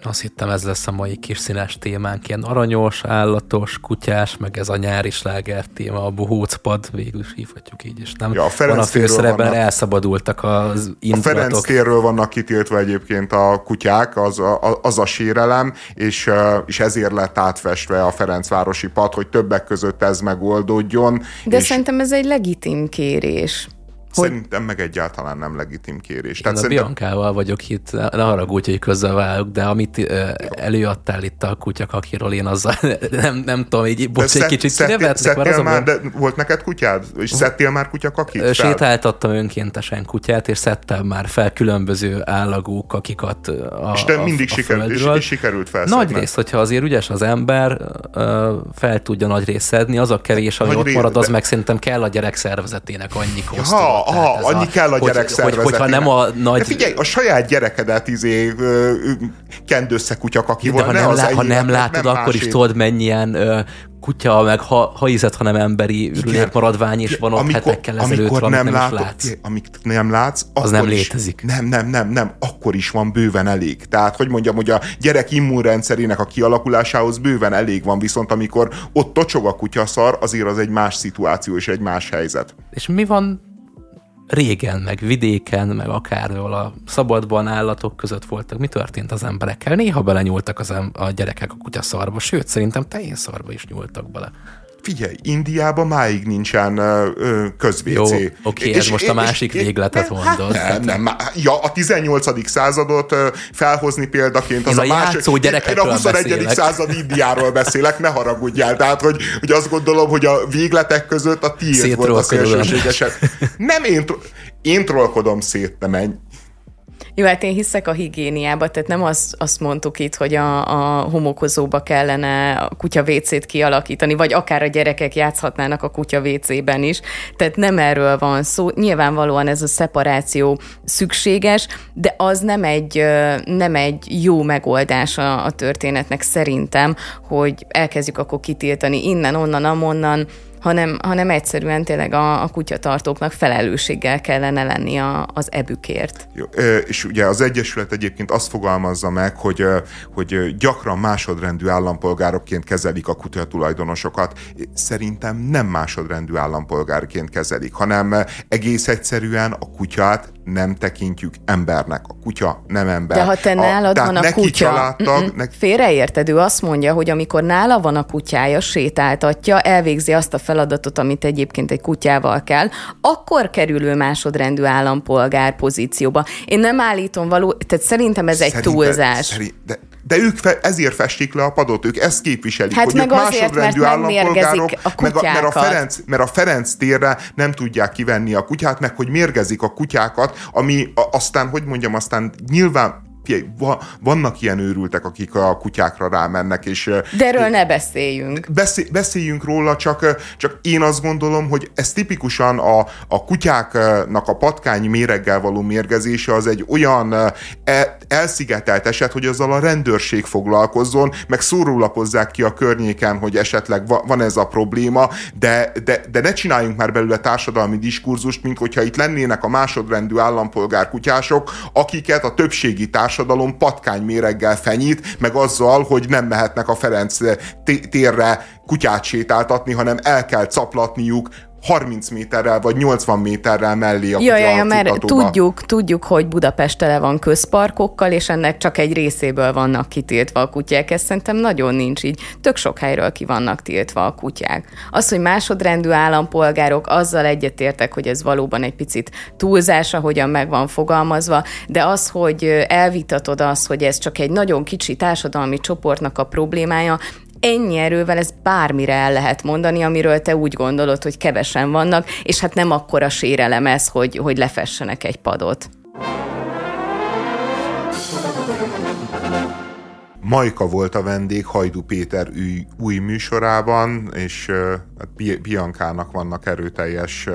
Azt hittem ez lesz a mai kis színes témánk, ilyen aranyos, állatos, kutyás, meg ez a nyári sláger téma, a bohócpad, végül is hívhatjuk így is. Nem? Ja, a Ferenc van a főszerepben vannak, elszabadultak az indulatok. A Ferenc térről vannak kitiltva egyébként a kutyák, az a, az a sérelem, és, és ezért lett átfestve a Ferencvárosi pad, hogy többek között ez megoldódjon. De és... szerintem ez egy legitim kérés. Hogy... Szerintem meg egyáltalán nem legitim kérés. Én Tehát a szerintem... Biancával vagyok itt, ne haragudj, hogy közbevágok, de amit uh, előadtál itt a kutyak, akiről én azzal nem, nem tudom, így bocs, egy kicsit kinevetnek, mert azon, már, de volt neked kutyád? És szedtél már kutyakakit? Sétáltattam önkéntesen kutyát, és szedtem már fel különböző állagú kakikat a És te mindig a sikerült, és, és sikerült felszedni. Nagy rész, hogyha azért ügyes az ember, fel tudja nagy részt szedni, az a kevés, ami nagy ott marad, az de... meg szerintem kell a gyerek szervezetének annyi kosztó. Ja, ha, annyi a, kell a gyerek hogy, hogy, hogyha nem a nagy... De figyelj, a saját gyerekedet izé kend össze kutyak, aki van. Ha, nem, lá, ha nem látod, nem akkor is tudod mennyien ö, kutya, meg ha, ha ízett, hanem emberi maradvány, és van ott amikor, hetekkel ezelőtt, amikor nem, nem látod, látsz. Amit nem látsz, az nem létezik. Nem, nem, nem, nem, akkor is van bőven elég. Tehát, hogy mondjam, hogy a gyerek immunrendszerének a kialakulásához bőven elég van, viszont amikor ott tocsog a kutyaszar, azért az egy más szituáció és egy más helyzet. És mi van régen, meg vidéken, meg akárhol a szabadban állatok között voltak. Mi történt az emberekkel? Néha belenyúltak az em- a gyerekek a kutyaszarba, sőt, szerintem teljén szarba is nyúltak bele. Figyelj, Indiában máig nincsen közvécé. Jó, oké, okay, ez most a másik és, végletet és, hát mondod. Hát nem, nem, ja, a 18. századot felhozni példaként, az én a, a másik, én, én a 21. beszélek. század Indiáról beszélek, ne haragudjál. Tehát, hogy, hogy azt gondolom, hogy a végletek között a tiéd volt a szélsőségesebb. Nem én, én trollkodom szét, nem menj. Jó, hát én hiszek a higiéniába, tehát nem azt, azt mondtuk itt, hogy a, a homokozóba kellene a kutya vécét kialakítani, vagy akár a gyerekek játszhatnának a kutya vécében is. Tehát nem erről van szó. Nyilvánvalóan ez a szeparáció szükséges, de az nem egy, nem egy jó megoldás a, a történetnek szerintem, hogy elkezdjük akkor kitiltani innen, onnan, amonnan, hanem, hanem egyszerűen tényleg a, a kutyatartóknak felelősséggel kellene lenni a, az ebükért. Jó, és ugye az Egyesület egyébként azt fogalmazza meg, hogy, hogy gyakran másodrendű állampolgárokként kezelik a kutyatulajdonosokat. Szerintem nem másodrendű állampolgárként kezelik, hanem egész egyszerűen a kutyát nem tekintjük embernek. A kutya nem ember. De ha te nálad a, van a kutya, családtag, ne... félreérted, ő azt mondja, hogy amikor nála van a kutyája, sétáltatja, elvégzi azt a feladatot, amit egyébként egy kutyával kell, akkor kerül ő másodrendű állampolgár pozícióba. Én nem állítom való, tehát szerintem ez egy túlzás. Szerint, de de ők fe, ezért festik le a padot, ők ezt képviselik, hát hogy meg ők azért, másodrendű állampolgárok, a meg a, mert, a Ferenc, mert a Ferenc térre nem tudják kivenni a kutyát, meg hogy mérgezik a kutyákat, ami a, aztán, hogy mondjam, aztán nyilván vannak ilyen őrültek, akik a kutyákra rámennek, és... De erről ne beszéljünk. Beszél, beszéljünk róla, csak, csak én azt gondolom, hogy ez tipikusan a, a kutyáknak a patkány méreggel való mérgezése az egy olyan e, elszigetelt eset, hogy azzal a rendőrség foglalkozzon, meg szórólapozzák ki a környéken, hogy esetleg van ez a probléma, de, de, de ne csináljunk már belőle társadalmi diskurzust, mint hogyha itt lennének a másodrendű állampolgár kutyások, akiket a többségi társadalom társadalom patkány méreggel fenyít, meg azzal, hogy nem mehetnek a Ferenc térre kutyát sétáltatni, hanem el kell caplatniuk 30 méterrel vagy 80 méterrel mellé a ja, ja, ja, mert tudjuk, tudjuk, hogy Budapest tele van közparkokkal, és ennek csak egy részéből vannak kitiltva a kutyák. Ez szerintem nagyon nincs így. Tök sok helyről ki vannak tiltva a kutyák. Az, hogy másodrendű állampolgárok, azzal egyetértek, hogy ez valóban egy picit túlzás, ahogyan meg van fogalmazva, de az, hogy elvitatod azt, hogy ez csak egy nagyon kicsi társadalmi csoportnak a problémája, ennyi erővel ez bármire el lehet mondani, amiről te úgy gondolod, hogy kevesen vannak, és hát nem akkora sérelem ez, hogy, hogy lefessenek egy padot. Majka volt a vendég Hajdu Péter új, új műsorában, és uh, Biancának vannak erőteljes uh,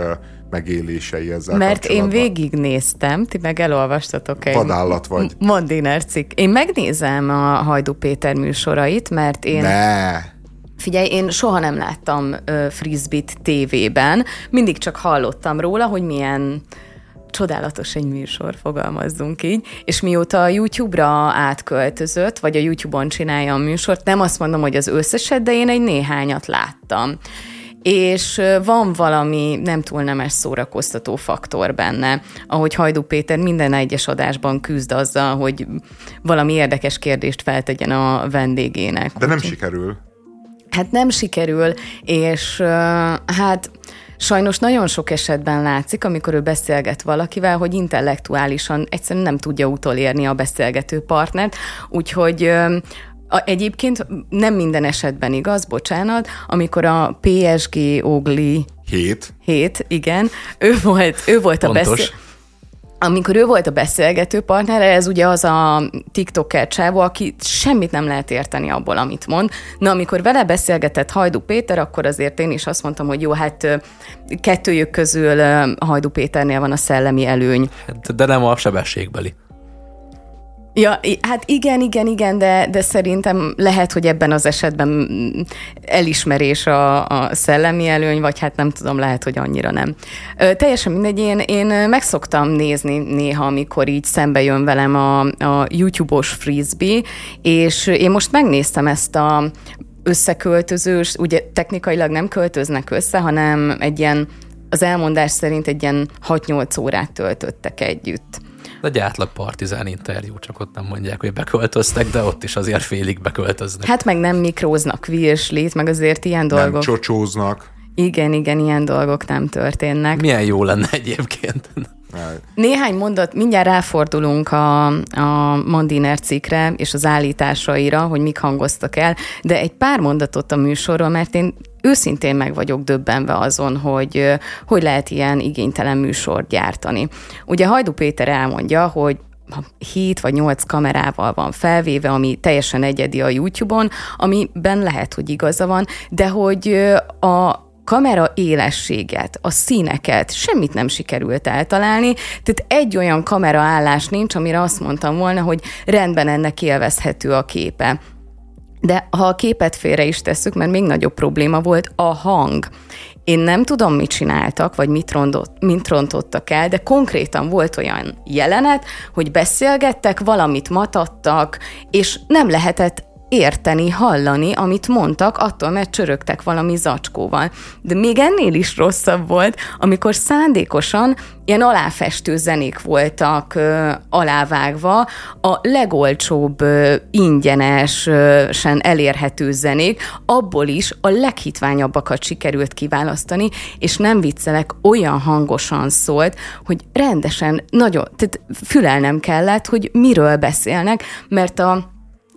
megélései ezzel Mert én végignéztem, ti meg elolvastatok egy... Vadállat vagy. Mondiner cikk. Én megnézem a Hajdu Péter műsorait, mert én... Ne! Figyelj, én soha nem láttam uh, frisbit tévében, mindig csak hallottam róla, hogy milyen csodálatos egy műsor, fogalmazzunk így, és mióta a YouTube-ra átköltözött, vagy a YouTube-on csinálja a műsort, nem azt mondom, hogy az összeset, de én egy néhányat láttam és van valami nem túl nemes szórakoztató faktor benne, ahogy Hajdú Péter minden egyes adásban küzd azzal, hogy valami érdekes kérdést feltegyen a vendégének. De nem sikerül. Hát nem sikerül, és hát Sajnos nagyon sok esetben látszik, amikor ő beszélget valakivel, hogy intellektuálisan egyszerűen nem tudja utolérni a beszélgető partnert, úgyhogy a, egyébként nem minden esetben igaz, bocsánat, amikor a PSG Ogli Hét. Hét, igen. Ő volt, ő volt a beszél amikor ő volt a beszélgető partnere, ez ugye az a TikToker csávó, aki semmit nem lehet érteni abból, amit mond. Na, amikor vele beszélgetett Hajdu Péter, akkor azért én is azt mondtam, hogy jó, hát kettőjük közül Hajdu Péternél van a szellemi előny. Hát, de nem a sebességbeli. Ja, hát igen, igen, igen, de, de szerintem lehet, hogy ebben az esetben elismerés a, a szellemi előny, vagy hát nem tudom, lehet, hogy annyira nem. Ö, teljesen mindegy, én, én megszoktam nézni néha, amikor így szembe jön velem a, a YouTube-os frisbee, és én most megnéztem ezt a összeköltözős, ugye technikailag nem költöznek össze, hanem egy ilyen, az elmondás szerint egy ilyen 6-8 órát töltöttek együtt egy átlag partizán interjú, csak ott nem mondják, hogy beköltöztek, de ott is azért félig beköltöznek. Hát meg nem mikróznak virslit, meg azért ilyen dolgok. Nem csocsóznak. Igen, igen, ilyen dolgok nem történnek. Milyen jó lenne egyébként. Néhány mondat, mindjárt ráfordulunk a, a Mandiner cikkre és az állításaira, hogy mik hangoztak el, de egy pár mondatot a műsorról, mert én őszintén meg vagyok döbbenve azon, hogy hogy lehet ilyen igénytelen műsort gyártani. Ugye Hajdu Péter elmondja, hogy 7 vagy 8 kamerával van felvéve, ami teljesen egyedi a YouTube-on, amiben lehet, hogy igaza van, de hogy a kamera élességet, a színeket, semmit nem sikerült eltalálni, tehát egy olyan kameraállás nincs, amire azt mondtam volna, hogy rendben ennek élvezhető a képe. De ha a képet félre is tesszük, mert még nagyobb probléma volt a hang. Én nem tudom, mit csináltak, vagy mit, rondott, mit rontottak el, de konkrétan volt olyan jelenet, hogy beszélgettek, valamit matattak, és nem lehetett érteni, hallani, amit mondtak, attól, mert csörögtek valami zacskóval. De még ennél is rosszabb volt, amikor szándékosan ilyen aláfestő zenék voltak ö, alávágva, a legolcsóbb ö, ingyenesen elérhető zenék, abból is a leghitványabbakat sikerült kiválasztani, és nem viccelek, olyan hangosan szólt, hogy rendesen nagyon, tehát fülelnem kellett, hogy miről beszélnek, mert a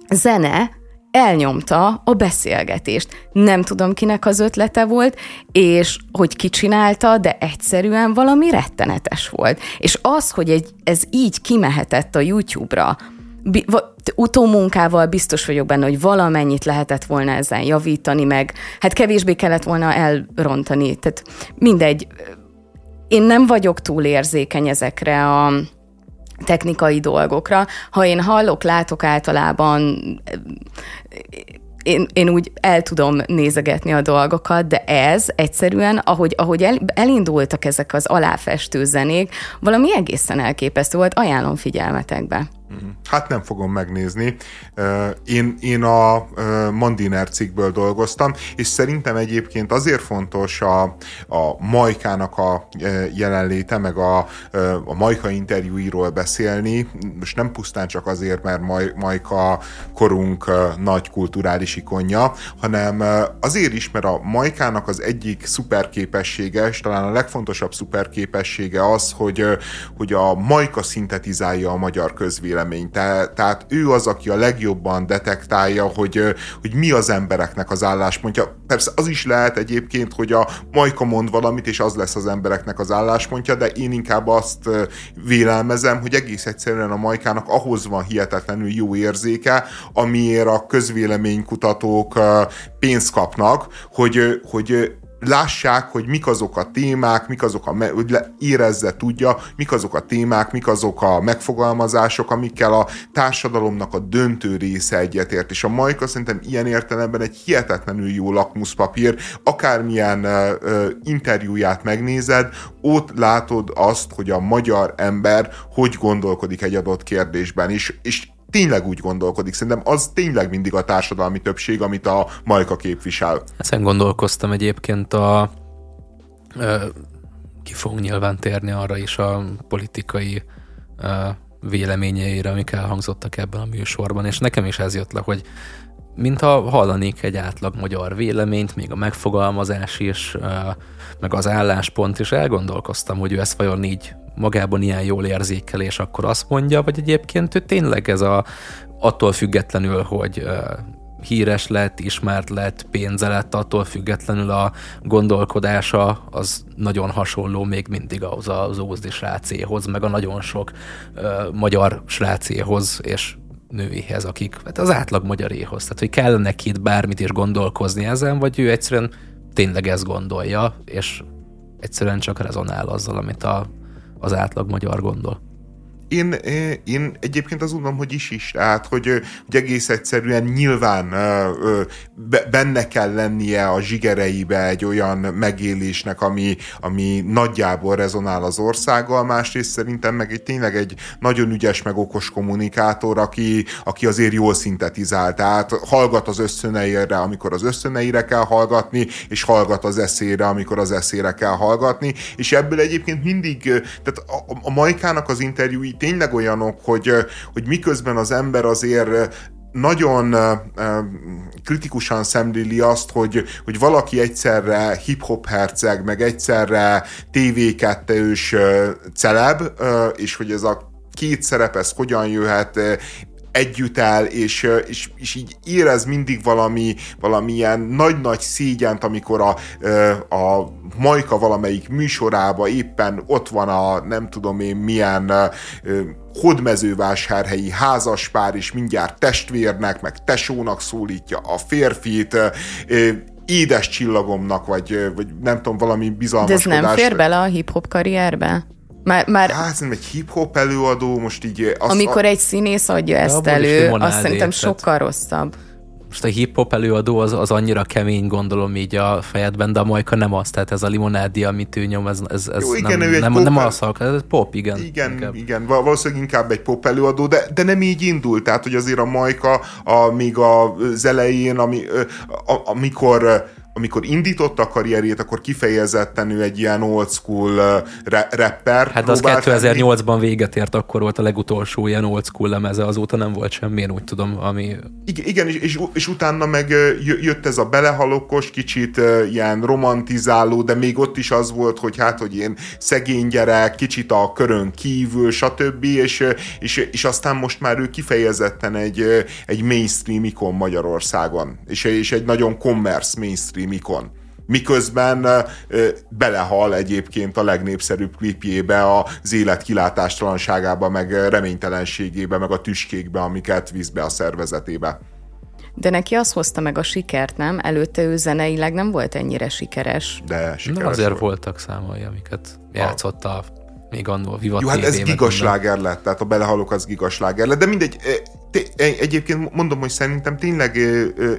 zene elnyomta a beszélgetést. Nem tudom, kinek az ötlete volt, és hogy ki csinálta, de egyszerűen valami rettenetes volt. És az, hogy egy, ez így kimehetett a YouTube-ra, utómunkával biztos vagyok benne, hogy valamennyit lehetett volna ezen javítani, meg hát kevésbé kellett volna elrontani. Tehát mindegy, én nem vagyok túl érzékeny ezekre a technikai dolgokra. Ha én hallok, látok általában én, én úgy el tudom nézegetni a dolgokat, de ez egyszerűen, ahogy, ahogy el, elindultak ezek az aláfestő zenék, valami egészen elképesztő volt, ajánlom figyelmetekbe. Hát nem fogom megnézni. Én, én a Mandiner cikkből dolgoztam, és szerintem egyébként azért fontos a, a Majkának a jelenléte, meg a, a Majka interjúiról beszélni, most nem pusztán csak azért, mert Maj, Majka korunk nagy kulturális ikonja, hanem azért is, mert a Majkának az egyik szuperképessége, és talán a legfontosabb szuperképessége az, hogy, hogy a Majka szintetizálja a magyar közvéleményt közvélemény. Te, tehát ő az, aki a legjobban detektálja, hogy, hogy mi az embereknek az álláspontja. Persze az is lehet egyébként, hogy a Majka mond valamit, és az lesz az embereknek az álláspontja, de én inkább azt vélelmezem, hogy egész egyszerűen a Majkának ahhoz van hihetetlenül jó érzéke, amiért a közvéleménykutatók pénzt kapnak, hogy, hogy lássák, hogy mik azok a témák, mik azok a, hogy érezze, tudja, mik azok a témák, mik azok a megfogalmazások, amikkel a társadalomnak a döntő része egyetért. És a Majka szerintem ilyen értelemben egy hihetetlenül jó lakmuszpapír, akármilyen uh, uh, interjúját megnézed, ott látod azt, hogy a magyar ember hogy gondolkodik egy adott kérdésben, és, és tényleg úgy gondolkodik. Szerintem az tényleg mindig a társadalmi többség, amit a Majka képvisel. Ezen gondolkoztam egyébként a ki fogunk nyilván térni arra is a politikai véleményeire, amik elhangzottak ebben a műsorban, és nekem is ez jött le, hogy mintha hallanék egy átlag magyar véleményt, még a megfogalmazás is, meg az álláspont, és elgondolkoztam, hogy ő ezt vajon így magában ilyen jól érzékel, és akkor azt mondja, vagy egyébként ő tényleg ez a, attól függetlenül, hogy híres lett, ismert lett, pénze lett, attól függetlenül a gondolkodása az nagyon hasonló még mindig ahhoz az ózdi srácéhoz, meg a nagyon sok uh, magyar srácéhoz, és nőihez, akik hát az átlag magyaréhoz. Tehát, hogy neki itt bármit is gondolkozni ezen, vagy ő egyszerűen tényleg ezt gondolja, és egyszerűen csak rezonál azzal, amit a az átlag magyar gondol. Én, én egyébként azt mondom, hogy is is, tehát, hogy, hogy egész egyszerűen nyilván benne kell lennie a zsigereibe egy olyan megélésnek, ami, ami nagyjából rezonál az országgal, másrészt szerintem meg egy tényleg egy nagyon ügyes, meg okos kommunikátor, aki, aki azért jól szintetizál, tehát hallgat az összöneire, amikor az összöneire kell hallgatni, és hallgat az eszére, amikor az eszére kell hallgatni, és ebből egyébként mindig, tehát a, a Majkának az interjúi tényleg olyanok, hogy, hogy miközben az ember azért nagyon kritikusan szemléli azt, hogy, hogy valaki egyszerre hip-hop herceg, meg egyszerre TV2-ös celeb, és hogy ez a két szerep, ez hogyan jöhet együtt el, és, és, és így érez mindig valami, valamilyen nagy-nagy szégyent, amikor a, a Majka valamelyik műsorába éppen ott van a nem tudom én milyen hodmezővásárhelyi házaspár, és mindjárt testvérnek, meg tesónak szólítja a férfit, édes csillagomnak, vagy, vagy nem tudom, valami bizalmaskodás. De ez nem fér bele a hip-hop karrierbe? Már, már... Hát szerintem egy hip-hop előadó most így... Azt, amikor egy színész adja ezt elő, azt szerintem sokkal rosszabb most a hip-hop előadó az, az annyira kemény, gondolom így a fejedben, de a Majka nem az, tehát ez a limonádi, amit ő nyom, ez, ez, ez Jó, igen, nem, nem, nem, nem az ez pop, igen. Igen, inkább. igen, valószínűleg inkább egy pop előadó, de, de nem így indult, tehát hogy azért a Majka a, még az elején, ami, a, amikor amikor indította a karrierjét, akkor kifejezetten ő egy ilyen old school rapper. Hát az 2008-ban véget ért, akkor volt a legutolsó ilyen old school lemeze, azóta nem volt semmi, én úgy tudom, ami... Igen, igen és, és, és utána meg jött ez a belehalokos, kicsit ilyen romantizáló, de még ott is az volt, hogy hát, hogy én szegény gyerek, kicsit a körön kívül, stb. És, és, és aztán most már ő kifejezetten egy, egy mainstream ikon Magyarországon, és, és egy nagyon commerce mainstream Mikon. Miközben belehal egyébként a legnépszerűbb klipjébe az élet kilátástalanságába, meg reménytelenségébe, meg a tüskékbe, amiket visz be a szervezetébe. De neki azt hozta meg a sikert, nem? Előtte ő zeneileg nem volt ennyire sikeres. De sikeres Na azért volt. voltak számai, amiket játszott a még annól Viva Jó, hát ez gigasláger lett, tehát a belehalok az gigasláger lett, de mindegy, egyébként mondom, hogy szerintem tényleg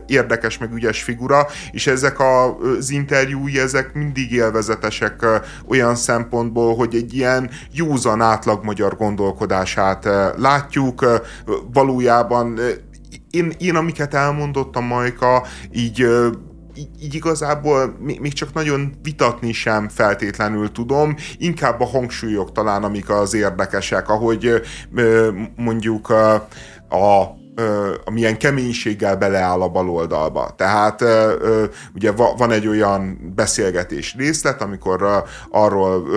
érdekes, meg ügyes figura, és ezek az interjúi, ezek mindig élvezetesek olyan szempontból, hogy egy ilyen józan átlag magyar gondolkodását látjuk, valójában én, én amiket elmondott a Majka, így így igazából még csak nagyon vitatni sem feltétlenül tudom, inkább a hangsúlyok talán, amik az érdekesek, ahogy mondjuk 好不好 a amilyen keménységgel beleáll a baloldalba. Tehát ugye van egy olyan beszélgetés részlet, amikor arról,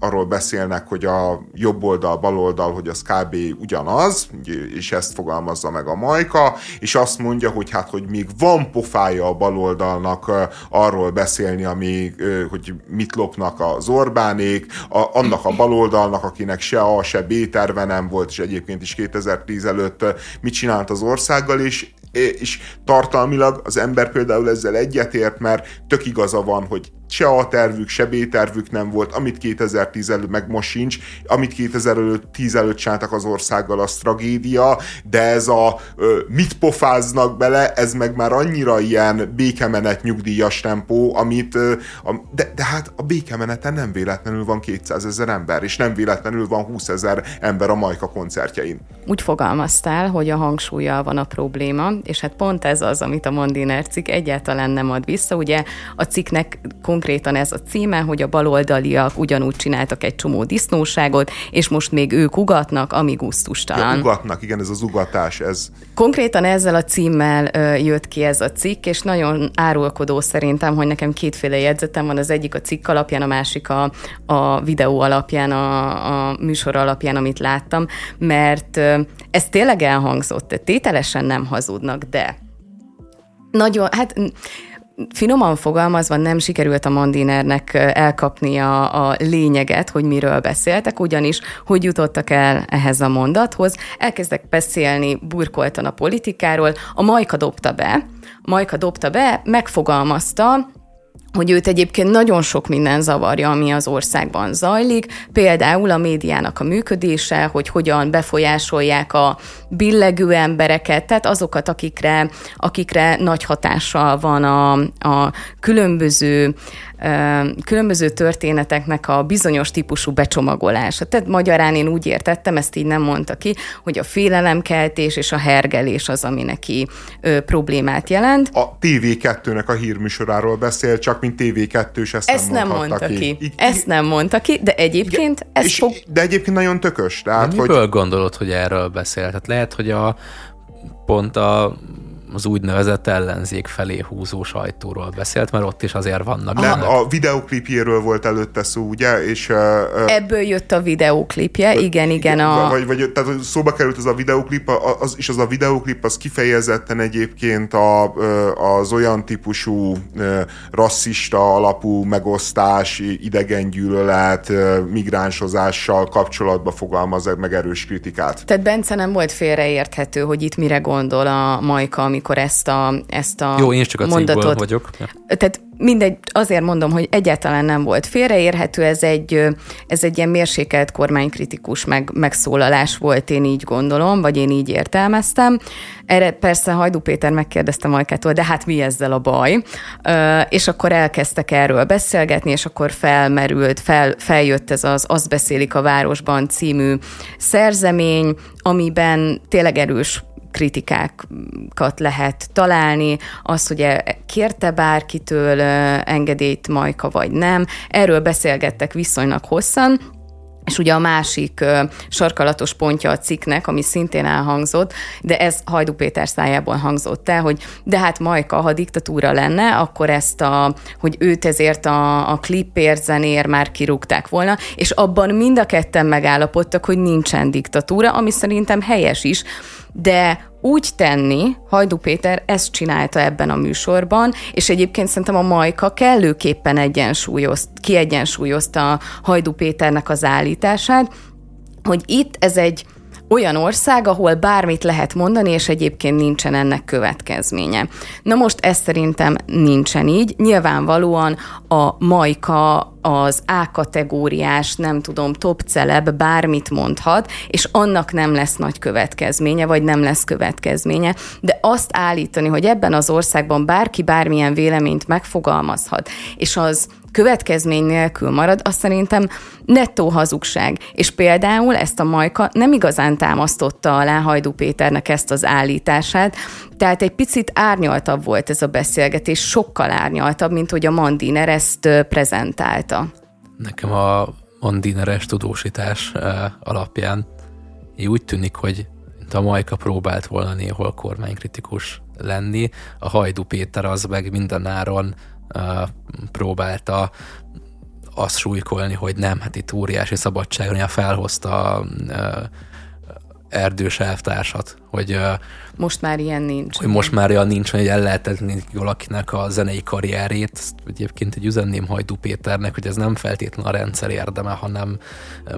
arról beszélnek, hogy a jobb oldal, bal oldal, hogy az kb. ugyanaz, és ezt fogalmazza meg a Majka, és azt mondja, hogy hát, hogy még van pofája a baloldalnak arról beszélni, ami, hogy mit lopnak az Orbánék, a, annak a baloldalnak, akinek se A, se B terve nem volt, és egyébként is 2010 előtt mit csinált az országgal, és és tartalmilag az ember például ezzel egyetért, mert tök igaza van, hogy se A tervük, se B tervük nem volt, amit 2010 előtt, meg most sincs, amit 2010 előtt csináltak az országgal, az tragédia, de ez a ö, mit pofáznak bele, ez meg már annyira ilyen békemenet nyugdíjas tempó, amit, ö, a, de, de hát a békemeneten nem véletlenül van 200 ezer ember, és nem véletlenül van 20 ezer ember a Majka koncertjein. Úgy fogalmaztál, hogy a hangsúlyjal van a probléma, és hát pont ez az, amit a Mondiner cikk egyáltalán nem ad vissza. Ugye a cikknek konkrétan ez a címe, hogy a baloldaliak ugyanúgy csináltak egy csomó disznóságot, és most még ők ugatnak, ami gusztustalan. Ja, ugatnak, igen, ez az ugatás, ez... Konkrétan ezzel a címmel ö, jött ki ez a cikk, és nagyon árulkodó szerintem, hogy nekem kétféle jegyzetem van, az egyik a cikk alapján, a másik a, a videó alapján, a, a műsor alapján, amit láttam, mert ö, ez tényleg elhangzott, tételesen nem hazudnak, de nagyon, hát finoman fogalmazva nem sikerült a Mandinernek elkapnia a lényeget, hogy miről beszéltek, ugyanis hogy jutottak el ehhez a mondathoz. Elkezdek beszélni burkoltan a politikáról, a Majka dobta be, Majka dobta be, megfogalmazta, hogy őt egyébként nagyon sok minden zavarja, ami az országban zajlik, például a médiának a működése, hogy hogyan befolyásolják a billegő embereket, tehát azokat, akikre, akikre nagy hatással van a, a különböző különböző történeteknek a bizonyos típusú becsomagolása. Tehát magyarán én úgy értettem, ezt így nem mondta ki, hogy a félelemkeltés és a hergelés az, ami neki ö, problémát jelent. A TV2-nek a hírműsoráról beszél, csak mint TV2-s, ezt, ezt nem, nem mondta ki. ki. ezt nem mondta ki, de egyébként Igen, ez fog... De egyébként nagyon tökös. Tehát, de miből hogy... gondolod, hogy erről beszél? Tehát lehet, hogy a pont a az úgynevezett ellenzék felé húzó sajtóról beszélt, mert ott is azért vannak. Nem, a videoklipjéről volt előtte szó, ugye? És, uh, Ebből jött a videoklipje, igen, igen. A... Vagy, vagy tehát szóba került az a videoklip, az, és az a videoklip az kifejezetten egyébként a, az olyan típusú rasszista alapú megosztás, idegengyűlölet, migránsozással kapcsolatba fogalmaz meg erős kritikát. Tehát Bence nem volt félreérthető, hogy itt mire gondol a Majka, amikor amikor ezt a, ezt a Jó, én csak a mondatot... vagyok. Ja. Tehát mindegy, azért mondom, hogy egyáltalán nem volt félreérhető, ez egy, ez egy ilyen mérsékelt kormánykritikus meg, megszólalás volt, én így gondolom, vagy én így értelmeztem. Erre persze Hajdú Péter megkérdezte Majkától, de hát mi ezzel a baj? És akkor elkezdtek erről beszélgetni, és akkor felmerült, fel, feljött ez az Azt beszélik a városban című szerzemény, amiben tényleg erős kritikákat lehet találni, az, hogy e, kérte bárkitől engedélyt Majka, vagy nem. Erről beszélgettek viszonylag hosszan, és ugye a másik ö, sarkalatos pontja a cikknek, ami szintén elhangzott, de ez Hajdu Péter szájából hangzott el, hogy de hát Majka, ha diktatúra lenne, akkor ezt a, hogy őt ezért a, a klipért, zenér már kirúgták volna, és abban mind a ketten megállapodtak, hogy nincsen diktatúra, ami szerintem helyes is, de úgy tenni, Hajdu Péter ezt csinálta ebben a műsorban, és egyébként szerintem a Majka kellőképpen egyensúlyozt, kiegyensúlyozta Hajdu Péternek az állítását, hogy itt ez egy olyan ország, ahol bármit lehet mondani, és egyébként nincsen ennek következménye. Na most ez szerintem nincsen így. Nyilvánvalóan a Majka az A kategóriás, nem tudom, top celeb bármit mondhat, és annak nem lesz nagy következménye, vagy nem lesz következménye. De azt állítani, hogy ebben az országban bárki bármilyen véleményt megfogalmazhat, és az következmény nélkül marad, azt szerintem nettó hazugság. És például ezt a Majka nem igazán támasztotta alá Hajdú Péternek ezt az állítását, tehát egy picit árnyaltabb volt ez a beszélgetés, sokkal árnyaltabb, mint hogy a Mandiner ezt prezentálta. Nekem a Mandineres tudósítás alapján úgy tűnik, hogy a Majka próbált volna néhol kormánykritikus lenni, a Hajdu Péter az meg mindenáron próbálta azt súlykolni, hogy nem, hát itt óriási szabadságon felhozta uh, erdős elvtársat, hogy uh, most már ilyen nincs. Hogy most már olyan nincs, hogy el lehet valakinek a zenei karrierét. Ezt egyébként egy üzenném Hajdú Péternek, hogy ez nem feltétlenül a rendszer érdeme, hanem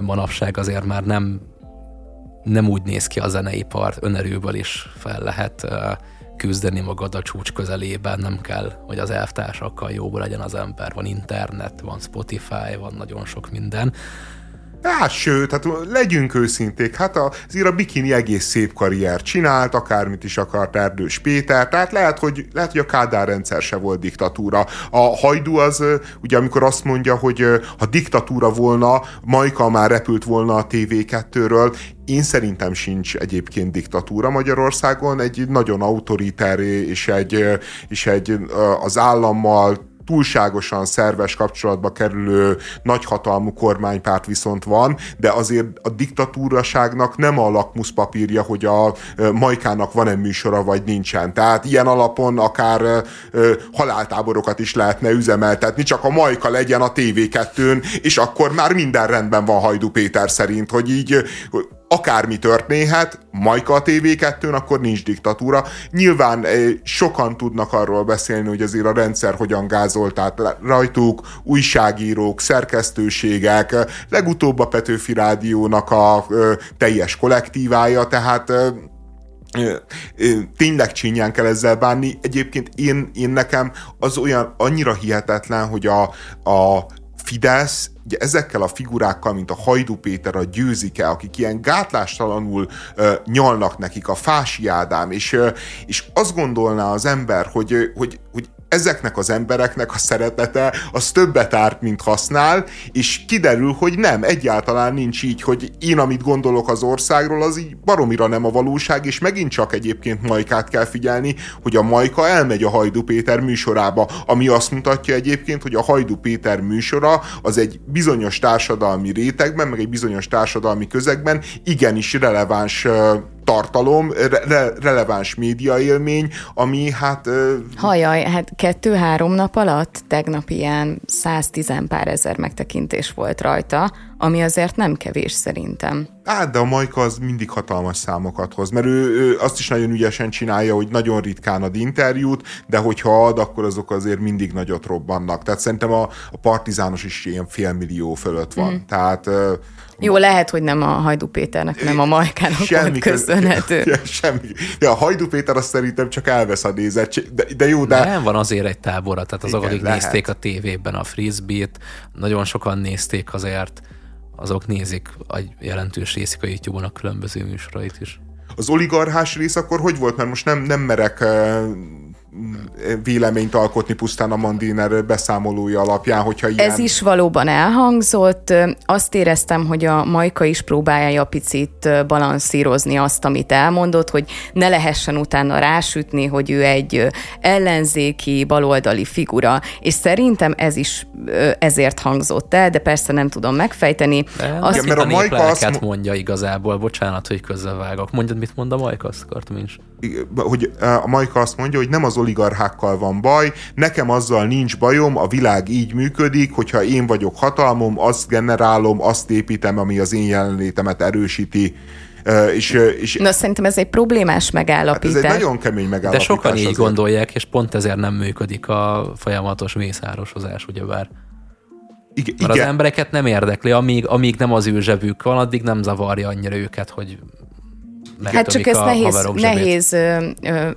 manapság azért már nem, nem úgy néz ki a zeneipar, önerőből is fel lehet küzdeni magad a csúcs közelében, nem kell, hogy az elvtársakkal jóból legyen az ember. Van internet, van Spotify, van nagyon sok minden. Hát sőt, hát legyünk őszinték, hát azért a Bikini egész szép karrier csinált, akármit is akart Erdős Péter, tehát lehet, hogy, lehet, hogy a Kádár rendszer se volt diktatúra. A hajdu az, ugye amikor azt mondja, hogy ha diktatúra volna, Majka már repült volna a TV2-ről, én szerintem sincs egyébként diktatúra Magyarországon, egy nagyon autoritár és egy, és egy az állammal túlságosan szerves kapcsolatba kerülő nagyhatalmú kormánypárt viszont van, de azért a diktatúraságnak nem a lakmuszpapírja, hogy a Majkának van-e műsora, vagy nincsen. Tehát ilyen alapon akár haláltáborokat is lehetne üzemeltetni, csak a Majka legyen a TV2-n, és akkor már minden rendben van Hajdu Péter szerint, hogy így akármi történhet, Majka a TV2-n, akkor nincs diktatúra. Nyilván eh, sokan tudnak arról beszélni, hogy azért a rendszer hogyan gázolt át rajtuk, újságírók, szerkesztőségek, legutóbb a Petőfi Rádiónak a eh, teljes kollektívája, tehát eh, tényleg csinyán kell ezzel bánni. Egyébként én, én nekem az olyan annyira hihetetlen, hogy a, a Fidesz ugye ezekkel a figurákkal, mint a Hajdu Péter, a Győzike, akik ilyen gátlástalanul uh, nyalnak nekik, a Fási Ádám, és, uh, és azt gondolná az ember, hogy, hogy, hogy ezeknek az embereknek a szeretete az többet árt, mint használ, és kiderül, hogy nem, egyáltalán nincs így, hogy én, amit gondolok az országról, az így baromira nem a valóság, és megint csak egyébként Majkát kell figyelni, hogy a Majka elmegy a Hajdu Péter műsorába, ami azt mutatja egyébként, hogy a Hajdu Péter műsora az egy bizonyos társadalmi rétegben, meg egy bizonyos társadalmi közegben igenis releváns tartalom, re- releváns médiaélmény, ami hát... Hajaj, hát kettő-három nap alatt tegnap ilyen 110 pár ezer megtekintés volt rajta, ami azért nem kevés szerintem. Hát, de a Majka az mindig hatalmas számokat hoz, mert ő, ő azt is nagyon ügyesen csinálja, hogy nagyon ritkán ad interjút, de hogyha ad, akkor azok azért mindig nagyot robbannak. Tehát szerintem a, a Partizános is ilyen félmillió fölött van. Mm. Tehát jó, lehet, hogy nem a Hajdu Péternek, nem a Majkának semmi volt köszönhető. Ja, semmi. Ja, a Hajdu Péter azt szerintem csak elvesz a nézet, de, de jó, de... Nem van azért egy tábora, tehát azok, akik lehet. nézték a tévében a frisbee-t, nagyon sokan nézték azért, azok nézik a jelentős részük a YouTube-on a különböző műsorait is. Az oligarchás rész akkor hogy volt? Mert most nem, nem merek véleményt alkotni pusztán a Mandiner beszámolója alapján, hogyha ilyen... Ez is valóban elhangzott. Azt éreztem, hogy a Majka is próbálja picit balanszírozni azt, amit elmondott, hogy ne lehessen utána rásütni, hogy ő egy ellenzéki, baloldali figura, és szerintem ez is ezért hangzott el, de persze nem tudom megfejteni. De, azt, mert a Majka azt mondja igazából, bocsánat, hogy közbevágok. Mondjad, mit mond a Majka, azt akartam is. Hogy a Majka azt mondja, hogy nem az oligarchákkal van baj, nekem azzal nincs bajom, a világ így működik, hogyha én vagyok hatalmom, azt generálom, azt építem, ami az én jelenlétemet erősíti. Uh, és, és, Na szerintem ez egy problémás megállapítás. Hát ez egy nagyon kemény megállapítás. De sokan így azért. gondolják, és pont ezért nem működik a folyamatos mészárosozás, ugyebár. Igen, Mert igen. az embereket nem érdekli, amíg, amíg nem az ő zsebük van, addig nem zavarja annyira őket, hogy Hát csak ez nehéz, nehéz ö, ö,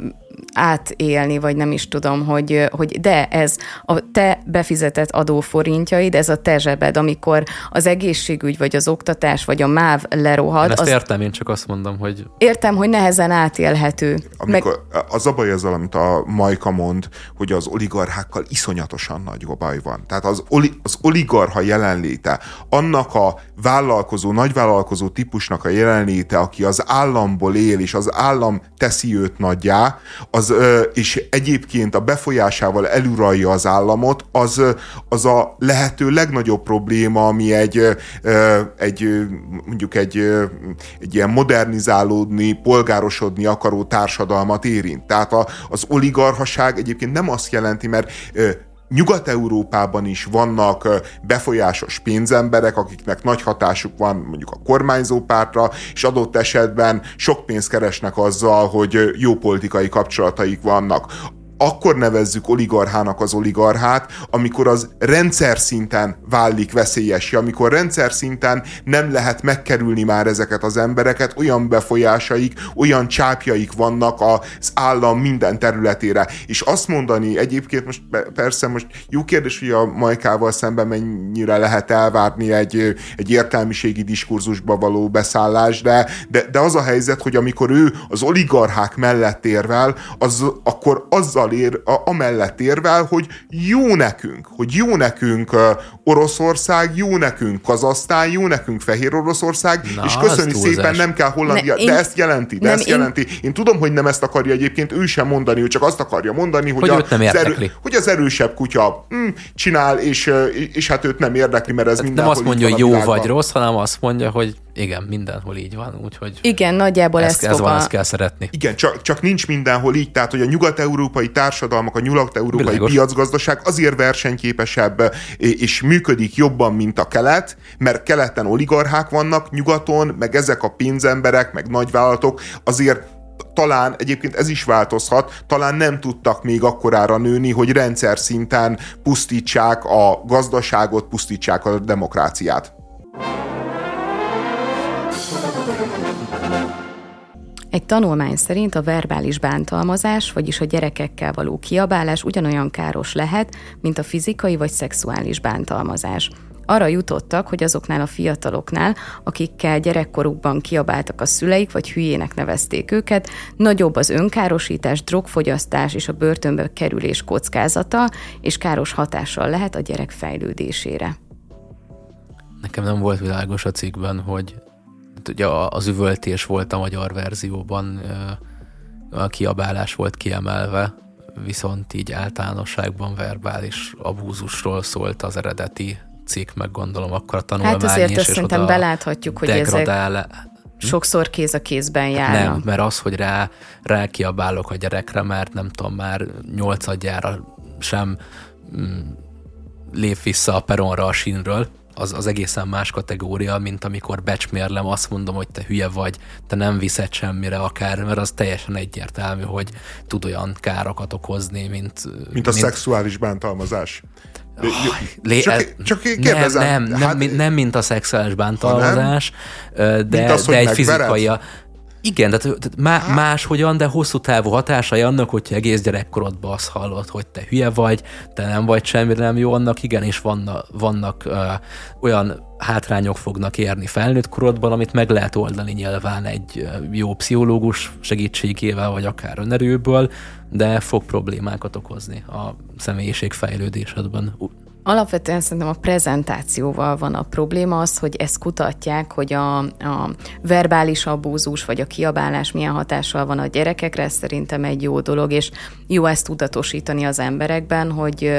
átélni, vagy nem is tudom, hogy, hogy de ez a te befizetett adóforintjaid, ez a te zsebed, amikor az egészségügy, vagy az oktatás, vagy a MÁV lerohad. Én ezt az... értem, én csak azt mondom, hogy... Értem, hogy nehezen átélhető. Amikor Meg... az a baj ezzel, amit a Majka mond, hogy az oligarchákkal iszonyatosan nagy baj van. Tehát az, oli, az oligarha jelenléte, annak a vállalkozó, nagyvállalkozó típusnak a jelenléte, aki az államból él, és az állam teszi őt nagyjá, az az, és egyébként a befolyásával eluralja az államot, az, az a lehető legnagyobb probléma, ami egy, egy mondjuk egy, egy ilyen modernizálódni, polgárosodni akaró társadalmat érint. Tehát az oligarhaság egyébként nem azt jelenti, mert Nyugat-Európában is vannak befolyásos pénzemberek, akiknek nagy hatásuk van mondjuk a kormányzó pártra, és adott esetben sok pénzt keresnek azzal, hogy jó politikai kapcsolataik vannak akkor nevezzük oligarchának az oligarchát, amikor az rendszer szinten válik veszélyes, amikor rendszer szinten nem lehet megkerülni már ezeket az embereket, olyan befolyásaik, olyan csápjaik vannak az állam minden területére. És azt mondani, egyébként most persze most jó kérdés, hogy a Majkával szemben mennyire lehet elvárni egy, egy értelmiségi diskurzusba való beszállás, de, de, de az a helyzet, hogy amikor ő az oligarchák mellett érvel, az, akkor azzal azzal ér, a, amellett érvel, hogy jó nekünk, hogy jó nekünk Oroszország, jó nekünk Kazasztán, jó nekünk Fehér Oroszország, Na, és köszönjük szépen, nem kell Hollandia, ne, de én, ezt jelenti, de nem, ezt jelenti. Én, én tudom, hogy nem ezt akarja egyébként ő sem mondani, ő csak azt akarja mondani, hogy, hogy, a, nem az, erő, hogy az erősebb kutya hm, csinál, és, és hát őt nem érdekli, mert ez hát minden. Nem azt mondja, hogy jó vagy rossz, hanem azt mondja, hogy igen, mindenhol így van, úgyhogy... Igen, nagyjából ezt, ez van, ezt kell szeretni. Igen, csak, csak nincs mindenhol így, tehát hogy a nyugat-európai társadalmak, a nyugat-európai piacgazdaság azért versenyképesebb és működik jobban, mint a kelet, mert keleten oligarchák vannak, nyugaton, meg ezek a pénzemberek, meg nagyvállalatok azért talán egyébként ez is változhat, talán nem tudtak még akkorára nőni, hogy rendszer szinten pusztítsák a gazdaságot, pusztítsák a demokráciát. Egy tanulmány szerint a verbális bántalmazás, vagyis a gyerekekkel való kiabálás ugyanolyan káros lehet, mint a fizikai vagy szexuális bántalmazás. Arra jutottak, hogy azoknál a fiataloknál, akikkel gyerekkorukban kiabáltak a szüleik, vagy hülyének nevezték őket, nagyobb az önkárosítás, drogfogyasztás és a börtönbe kerülés kockázata, és káros hatással lehet a gyerek fejlődésére. Nekem nem volt világos a cikkben, hogy ugye az üvöltés volt a magyar verzióban, a kiabálás volt kiemelve, viszont így általánosságban verbális abúzusról szólt az eredeti cikk, meg gondolom akkor a tanulmány Hát azért azt szerintem beláthatjuk, hogy degradál... ezek hm? sokszor kéz a kézben hát járnak. Nem, mert az, hogy rá, rá kiabálok a gyerekre, mert nem tudom, már nyolcadjára sem mm, lép vissza a peronra a sínről, az, az egészen más kategória, mint amikor becsmérlem, azt mondom, hogy te hülye vagy, te nem viszed semmire akár, mert az teljesen egyértelmű, hogy tud olyan károkat okozni, mint... Mint a mint... szexuális bántalmazás. Oh, lé, csak, csak kérdezem. Nem, nem, hát, nem, nem, mint a szexuális bántalmazás, de, az, de egy fizikai, igen, tehát, tehát má, máshogyan, de hosszú távú hatásai annak, hogyha egész gyerekkorodban azt hallod, hogy te hülye vagy, te nem vagy semmi nem jó, annak igenis vannak, vannak uh, olyan hátrányok fognak érni felnőtt korodban, amit meg lehet oldani nyilván egy jó pszichológus segítségével, vagy akár önerőből, de fog problémákat okozni a személyiség fejlődésedben. Alapvetően szerintem a prezentációval van a probléma az, hogy ezt kutatják, hogy a, a verbális abúzus vagy a kiabálás milyen hatással van a gyerekekre, ez szerintem egy jó dolog, és jó ezt tudatosítani az emberekben, hogy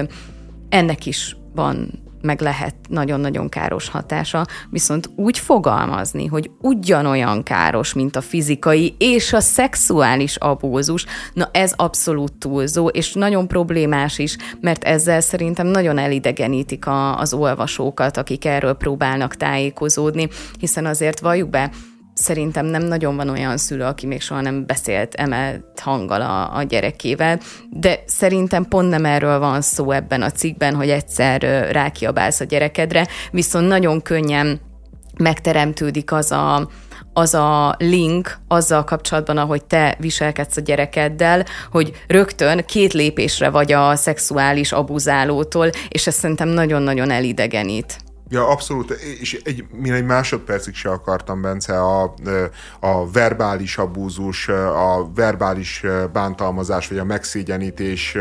ennek is van meg lehet nagyon-nagyon káros hatása, viszont úgy fogalmazni, hogy ugyanolyan káros, mint a fizikai és a szexuális abúzus, na ez abszolút túlzó, és nagyon problémás is, mert ezzel szerintem nagyon elidegenítik a, az olvasókat, akik erről próbálnak tájékozódni, hiszen azért valljuk be, szerintem nem nagyon van olyan szülő, aki még soha nem beszélt emelt hanggal a, a gyerekével, de szerintem pont nem erről van szó ebben a cikkben, hogy egyszer rákiabálsz a gyerekedre, viszont nagyon könnyen megteremtődik az a, az a link azzal kapcsolatban, ahogy te viselkedsz a gyerekeddel, hogy rögtön két lépésre vagy a szexuális abuzálótól, és ez szerintem nagyon-nagyon elidegenít. Ja, abszolút, és egy, én egy másodpercig se akartam, Bence, a, a verbális abúzus, a verbális bántalmazás, vagy a megszégyenítés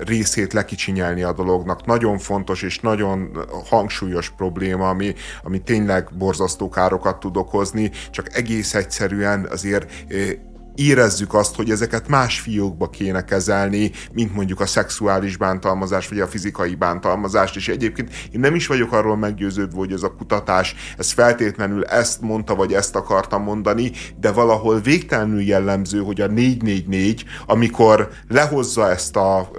részét lekicsinyelni a dolognak. Nagyon fontos és nagyon hangsúlyos probléma, ami, ami tényleg borzasztó károkat tud okozni, csak egész egyszerűen azért érezzük azt, hogy ezeket más fiókba kéne kezelni, mint mondjuk a szexuális bántalmazás, vagy a fizikai bántalmazást, és egyébként én nem is vagyok arról meggyőződve, hogy ez a kutatás, ez feltétlenül ezt mondta, vagy ezt akarta mondani, de valahol végtelenül jellemző, hogy a 444, amikor lehozza ezt a,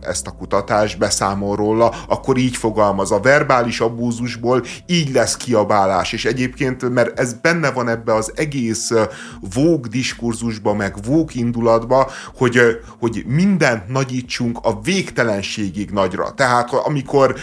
ezt a kutatást, beszámol róla, akkor így fogalmaz. A verbális abúzusból így lesz kiabálás, és egyébként, mert ez benne van ebbe az egész vóg diskurzusba, meg vóg indulatba, hogy, hogy mindent nagyítsunk a végtelenségig nagyra. Tehát amikor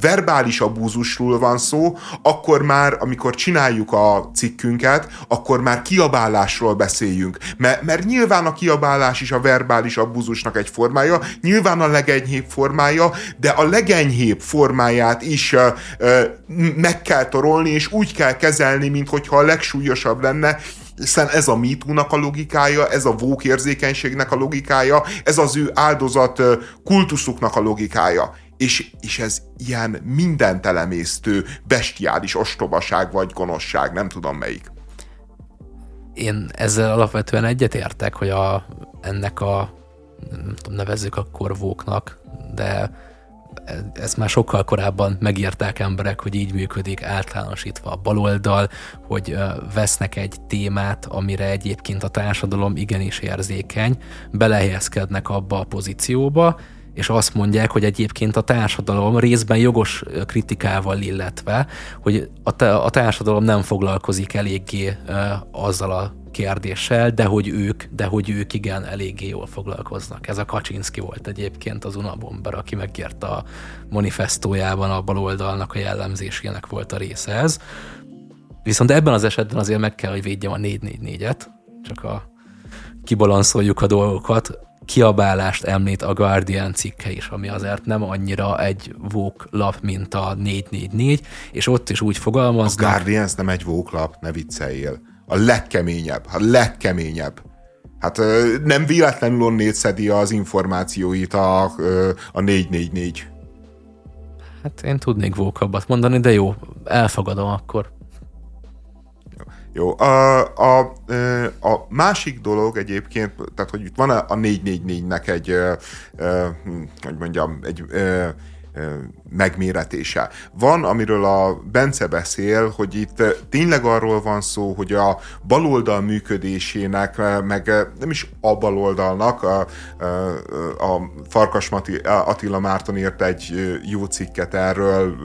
verbális abúzusról van szó, akkor már, amikor csináljuk a cikkünket, akkor már kiabálásról beszéljünk. Mert, mert nyilván a kiabálás is a verbális abúzusnak egy formája, nyilván a legenyhébb formája, de a legenyhébb formáját is meg kell torolni, és úgy kell kezelni, mint hogyha a legsúlyosabb lenne, hiszen ez a MeToo-nak a logikája, ez a vók érzékenységnek a logikája, ez az ő áldozat kultuszuknak a logikája. És, és ez ilyen mindent elemésztő, bestiális ostobaság vagy gonoszság, nem tudom melyik. Én ezzel alapvetően egyetértek, hogy a, ennek a, nem tudom, nevezzük akkor vóknak, de ezt már sokkal korábban megírták emberek, hogy így működik általánosítva a baloldal, hogy vesznek egy témát, amire egyébként a társadalom igenis érzékeny, belehelyezkednek abba a pozícióba, és azt mondják, hogy egyébként a társadalom részben jogos kritikával illetve, hogy a, társadalom nem foglalkozik eléggé azzal a kérdéssel, de hogy ők, de hogy ők igen, eléggé jól foglalkoznak. Ez a Kaczynski volt egyébként az Unabomber, aki megírta a manifestójában a baloldalnak a jellemzésének volt a része ez. Viszont ebben az esetben azért meg kell, hogy védjem a 444-et, csak a kibalanszoljuk a dolgokat. Kiabálást említ a Guardian cikke is, ami azért nem annyira egy vók lap, mint a 444, és ott is úgy fogalmaznak. A Guardian nem egy vók lap, ne vicceljél a legkeményebb, a legkeményebb. Hát nem véletlenül onnét szedi az információit a, a 444. Hát én tudnék vókabbat mondani, de jó, elfogadom akkor. Jó, a, a, a másik dolog egyébként, tehát hogy itt van a 444-nek egy, hogy mondjam, egy megméretése. Van, amiről a Bence beszél, hogy itt tényleg arról van szó, hogy a baloldal működésének, meg nem is a baloldalnak, a, a Farkas Attila Márton írt egy jó cikket erről,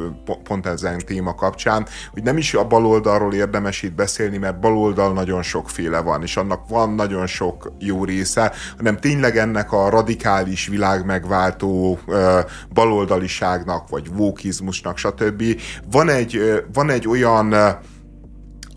pont ezen téma kapcsán, hogy nem is a baloldalról érdemes itt beszélni, mert baloldal nagyon sokféle van, és annak van nagyon sok jó része, hanem tényleg ennek a radikális világ megváltó baloldaliságnak, vagy vókizmusnak, stb. Van egy, van egy olyan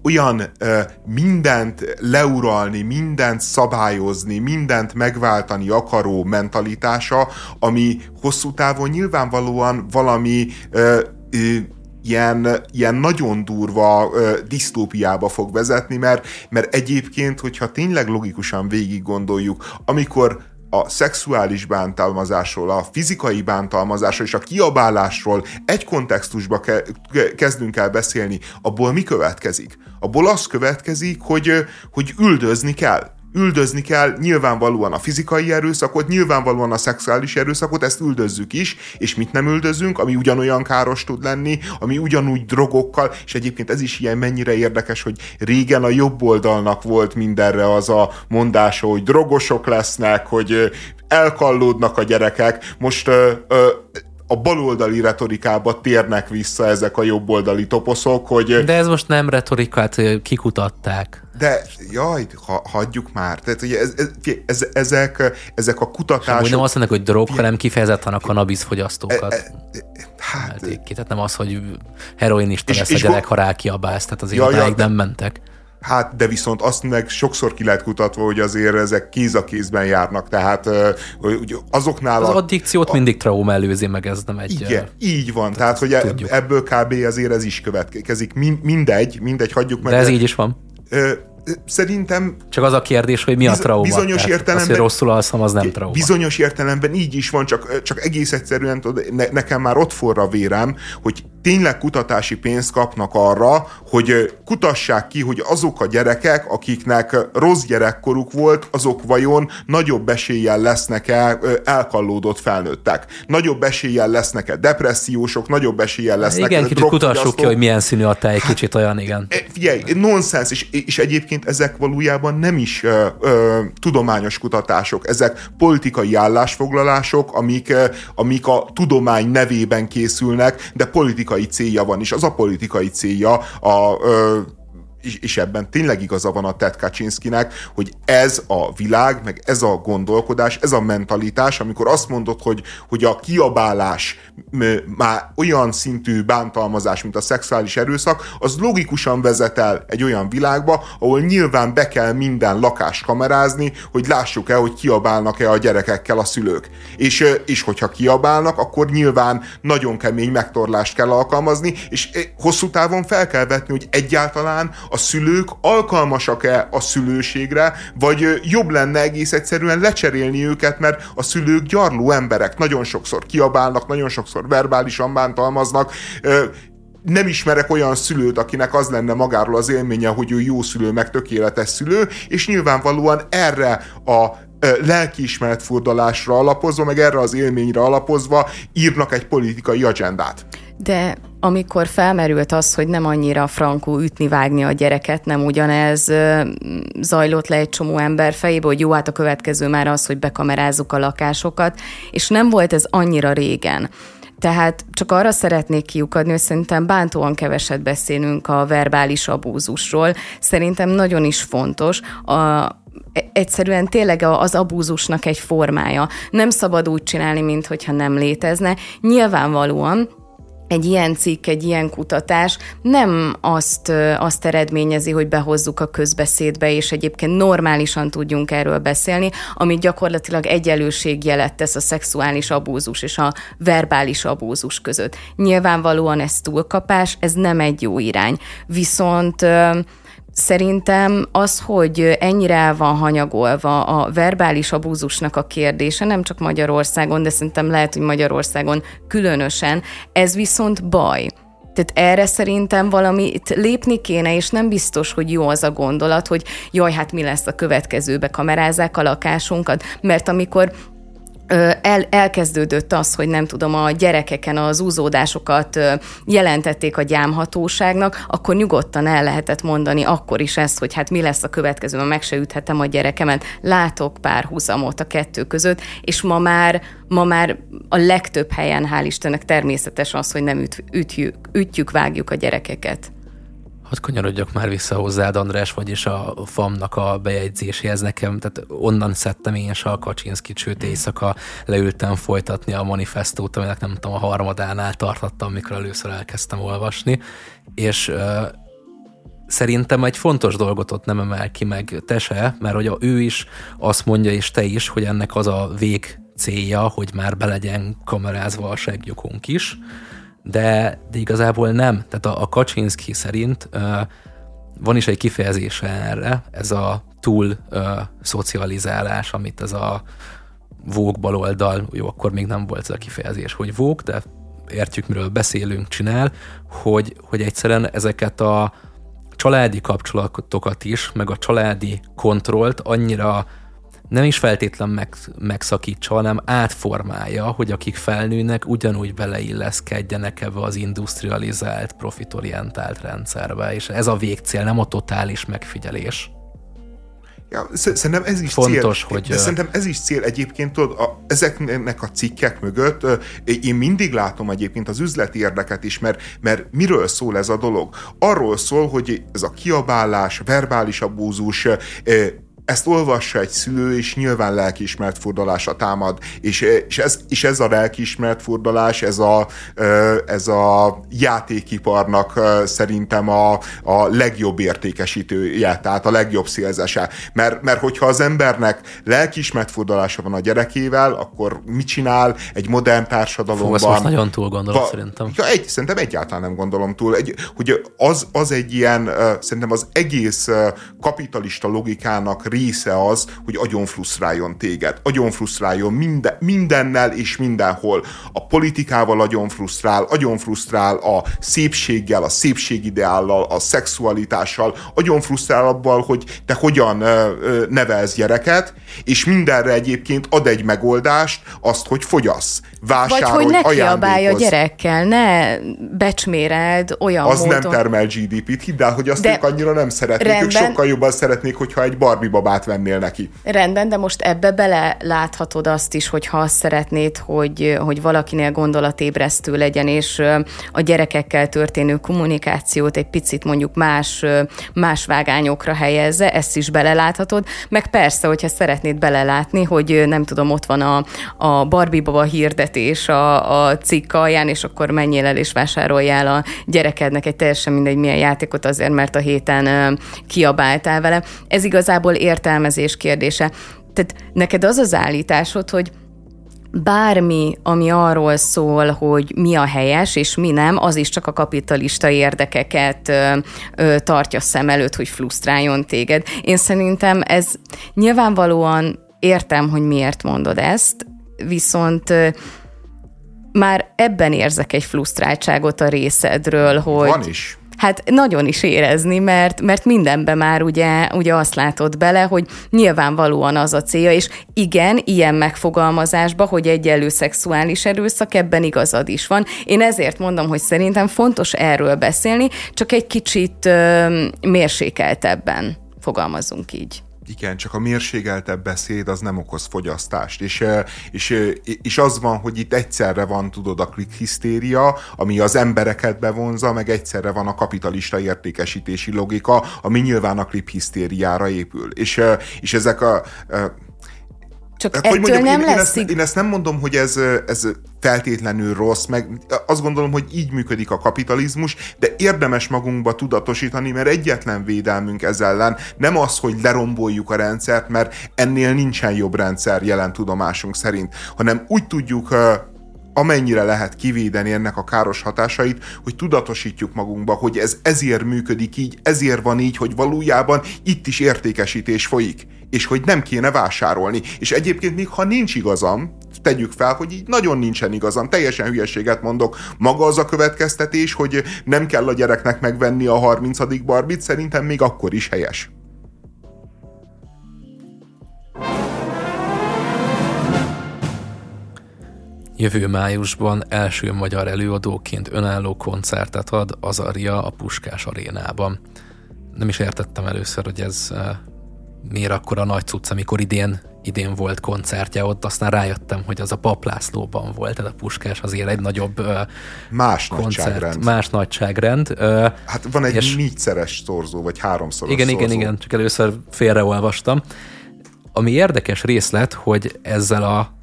olyan ö, mindent leuralni, mindent szabályozni, mindent megváltani akaró mentalitása, ami hosszú távon nyilvánvalóan valami ö, ö, ilyen, ilyen nagyon durva ö, disztópiába fog vezetni, mert, mert egyébként, hogyha tényleg logikusan végig gondoljuk, amikor a szexuális bántalmazásról, a fizikai bántalmazásról és a kiabálásról egy kontextusba ke- kezdünk el beszélni, abból mi következik? Abból az következik, hogy, hogy üldözni kell üldözni kell nyilvánvalóan a fizikai erőszakot, nyilvánvalóan a szexuális erőszakot, ezt üldözzük is, és mit nem üldözünk, ami ugyanolyan káros tud lenni, ami ugyanúgy drogokkal, és egyébként ez is ilyen mennyire érdekes, hogy régen a jobb oldalnak volt mindenre az a mondása, hogy drogosok lesznek, hogy elkallódnak a gyerekek, most ö, ö, a baloldali retorikába térnek vissza ezek a jobboldali toposzok, hogy... De ez most nem retorikát, kikutatták. De, jaj, ha, hagyjuk már. Tehát ugye ez, ez, ez, ezek, ezek a kutatások... nem azt mondják, hogy drog, hanem kifejezetten a kanabisz fogyasztókat. E, e, hát... Ki. Tehát nem az, hogy heroinista és, lesz és a gyerek, ha rákiabálsz, tehát azért ja, ja, nem mentek. Hát, de viszont azt meg sokszor ki lehet kutatva, hogy azért ezek kéz a kézben járnak, tehát hogy azoknál... Az a, addikciót a, mindig trauma előzi, meg ez nem egy... Igen, így van, tehát, tehát hogy tudjuk. ebből kb. azért ez is következik. Mindegy, mindegy, hagyjuk meg. De ez így is van. Szerintem... Csak az a kérdés, hogy mi a trauma. Bizonyos Tehát értelemben... Az, hogy rosszul alszom, az nem trauma. Bizonyos értelemben így is van, csak, csak egész egyszerűen ne, nekem már ott forra vérem, hogy tényleg kutatási pénzt kapnak arra, hogy kutassák ki, hogy azok a gyerekek, akiknek rossz gyerekkoruk volt, azok vajon nagyobb eséllyel lesznek-e elkallódott felnőttek. Nagyobb eséllyel lesznek-e depressziósok, nagyobb eséllyel lesznek Igen, kicsit kutassuk ki, hogy milyen színű a tej, kicsit olyan, igen. E, figyelj, nonsens, és, és egyébként ezek valójában nem is ö, ö, tudományos kutatások, ezek politikai állásfoglalások, amik, amik a tudomány nevében készülnek, de politikai célja van, és az a politikai célja a ö, és, ebben tényleg igaza van a Ted Kaczynszkinek, hogy ez a világ, meg ez a gondolkodás, ez a mentalitás, amikor azt mondod, hogy, hogy a kiabálás már olyan szintű bántalmazás, mint a szexuális erőszak, az logikusan vezet el egy olyan világba, ahol nyilván be kell minden lakást kamerázni, hogy lássuk el, hogy kiabálnak-e a gyerekekkel a szülők. És, és hogyha kiabálnak, akkor nyilván nagyon kemény megtorlást kell alkalmazni, és hosszú távon fel kell vetni, hogy egyáltalán a szülők alkalmasak-e a szülőségre, vagy jobb lenne egész egyszerűen lecserélni őket, mert a szülők gyarló emberek, nagyon sokszor kiabálnak, nagyon sokszor verbálisan bántalmaznak, nem ismerek olyan szülőt, akinek az lenne magáról az élménye, hogy ő jó szülő, meg tökéletes szülő, és nyilvánvalóan erre a lelkiismeret furdalásra alapozva, meg erre az élményre alapozva írnak egy politikai agendát. De amikor felmerült az, hogy nem annyira frankú ütni, vágni a gyereket, nem ugyanez zajlott le egy csomó ember fejébe, hogy jó, hát a következő már az, hogy bekamerázzuk a lakásokat, és nem volt ez annyira régen. Tehát csak arra szeretnék kiukadni, hogy szerintem bántóan keveset beszélünk a verbális abúzusról. Szerintem nagyon is fontos. A, egyszerűen tényleg az abúzusnak egy formája. Nem szabad úgy csinálni, mintha nem létezne. Nyilvánvalóan egy ilyen cikk, egy ilyen kutatás nem azt, azt eredményezi, hogy behozzuk a közbeszédbe, és egyébként normálisan tudjunk erről beszélni, ami gyakorlatilag egyenlőségjelet tesz a szexuális abúzus és a verbális abúzus között. Nyilvánvalóan ez túlkapás, ez nem egy jó irány. Viszont Szerintem az, hogy ennyire el van hanyagolva a verbális abúzusnak a kérdése, nem csak Magyarországon, de szerintem lehet, hogy Magyarországon különösen, ez viszont baj. Tehát erre szerintem valamit lépni kéne, és nem biztos, hogy jó az a gondolat, hogy jaj, hát mi lesz a következőbe, kamerázzák a lakásunkat, mert amikor el, elkezdődött az, hogy nem tudom, a gyerekeken az úzódásokat jelentették a gyámhatóságnak, akkor nyugodtan el lehetett mondani akkor is ezt, hogy hát mi lesz a következő, mert meg se üthetem a gyerekemet. Látok pár húzamot a kettő között, és ma már, ma már a legtöbb helyen, hál' Istennek természetes az, hogy nem üt, ütjük, ütjük, vágjuk a gyerekeket. Hadd kanyarodjak már vissza hozzád, András, vagyis a FAM-nak a bejegyzéséhez. Nekem, tehát onnan szedtem én a Kaczynszki sőt éjszaka leültem folytatni a manifestót, aminek nem tudom, a harmadánál tartottam, mikor először elkezdtem olvasni, és uh, szerintem egy fontos dolgot ott nem emel ki meg te se, mert hogy ő is azt mondja, és te is, hogy ennek az a vég célja, hogy már be legyen kamerázva a segjukunk is, de, de igazából nem. Tehát a, a Kaczynski szerint uh, van is egy kifejezése erre, ez a túl uh, szocializálás, amit ez a vók baloldal, jó, akkor még nem volt ez a kifejezés, hogy vók, de értjük, miről beszélünk, csinál, hogy, hogy egyszerűen ezeket a családi kapcsolatokat is, meg a családi kontrollt annyira nem is feltétlen meg, megszakítsa, hanem átformálja, hogy akik felnőnek, ugyanúgy beleilleszkedjenek ebbe az industrializált, profitorientált rendszerbe, és ez a végcél, nem a totális megfigyelés. Ja, szerintem ez is Fontos, cél. hogy... De szerintem ez is cél egyébként, tudod, a, ezeknek a cikkek mögött én mindig látom egyébként az üzleti érdeket is, mert, mert miről szól ez a dolog? Arról szól, hogy ez a kiabálás, verbális abúzus, ezt olvassa egy szülő, és nyilván lelkiismert furdalásra támad, és, és, ez, és ez a lelkiismert furdalás, ez a, ez a játékiparnak szerintem a, a legjobb értékesítője, tehát a legjobb szélzese. Mert, mert hogyha az embernek lelkiismert furdalása van a gyerekével, akkor mit csinál egy modern társadalomban? Fú, most nagyon túl gondolom va, szerintem. Ja, egy, szerintem egyáltalán nem gondolom túl. Egy, hogy az, az egy ilyen, szerintem az egész kapitalista logikának része az, hogy agyon frusztráljon téged. Agyon frusztráljon minden, mindennel és mindenhol. A politikával agyon frusztrál, agyon frusztrál a szépséggel, a szépségideállal, a szexualitással, agyon frusztrál abban, hogy te hogyan nevelsz gyereket, és mindenre egyébként ad egy megoldást, azt, hogy fogyasz, vásárolj, Vagy hogy ne kiabálj a gyerekkel, ne becsméreld olyan Az módon. nem termel GDP-t, hidd el, hogy azt de ők annyira nem szeretnék, rendben, ők sokkal jobban szeretnék, hogyha egy Barbie babát vennél neki. Rendben, de most ebbe bele láthatod azt is, hogy ha azt szeretnéd, hogy, hogy valakinél gondolatébresztő legyen, és a gyerekekkel történő kommunikációt egy picit mondjuk más, más vágányokra helyezze, ezt is beleláthatod, meg persze, hogyha szeretnéd belelátni, hogy nem tudom, ott van a, a Barbie baba hirdetés a, a cikk alján, és akkor menjél el és vásároljál a gyerekednek egy teljesen mindegy milyen játékot azért, mert a héten kiabáltál vele. Ez igazából értelmezés kérdése. Tehát neked az az állításod, hogy bármi, ami arról szól, hogy mi a helyes és mi nem, az is csak a kapitalista érdekeket ö, ö, tartja szem előtt, hogy frusztráljon téged. Én szerintem ez nyilvánvalóan értem, hogy miért mondod ezt, viszont ö, már ebben érzek egy frusztráltságot a részedről, hogy... Van is. Hát nagyon is érezni, mert, mert mindenbe már ugye, ugye azt látod bele, hogy nyilvánvalóan az a célja, és igen, ilyen megfogalmazásba, hogy egyenlő szexuális erőszak, ebben igazad is van. Én ezért mondom, hogy szerintem fontos erről beszélni, csak egy kicsit ö, mérsékeltebben fogalmazunk így igen, csak a mérségeltebb beszéd az nem okoz fogyasztást. És, és, és az van, hogy itt egyszerre van, tudod, a hisztéria, ami az embereket bevonza, meg egyszerre van a kapitalista értékesítési logika, ami nyilván a hisztériára épül. És, és ezek a csak hogy mondjam, nem én, lesz... Én ezt, én ezt nem mondom, hogy ez, ez feltétlenül rossz, meg azt gondolom, hogy így működik a kapitalizmus, de érdemes magunkba tudatosítani, mert egyetlen védelmünk ez ellen nem az, hogy leromboljuk a rendszert, mert ennél nincsen jobb rendszer jelen tudomásunk szerint, hanem úgy tudjuk amennyire lehet kivédeni ennek a káros hatásait, hogy tudatosítjuk magunkba, hogy ez ezért működik így, ezért van így, hogy valójában itt is értékesítés folyik, és hogy nem kéne vásárolni. És egyébként még ha nincs igazam, tegyük fel, hogy így nagyon nincsen igazam, teljesen hülyeséget mondok. Maga az a következtetés, hogy nem kell a gyereknek megvenni a 30. barbit, szerintem még akkor is helyes. Jövő májusban első magyar előadóként önálló koncertet ad Azaria a Puskás arénában. Nem is értettem először, hogy ez miért akkor a nagy cucc, amikor idén, idén volt koncertje ott, aztán rájöttem, hogy az a Paplászlóban volt, tehát a Puskás azért egy nagyobb más koncert, nagyságrend. más nagyságrend. Hát van egy és négyszeres szorzó, vagy háromszoros Igen, szorzó. igen, igen, csak először félreolvastam. Ami érdekes részlet, hogy ezzel a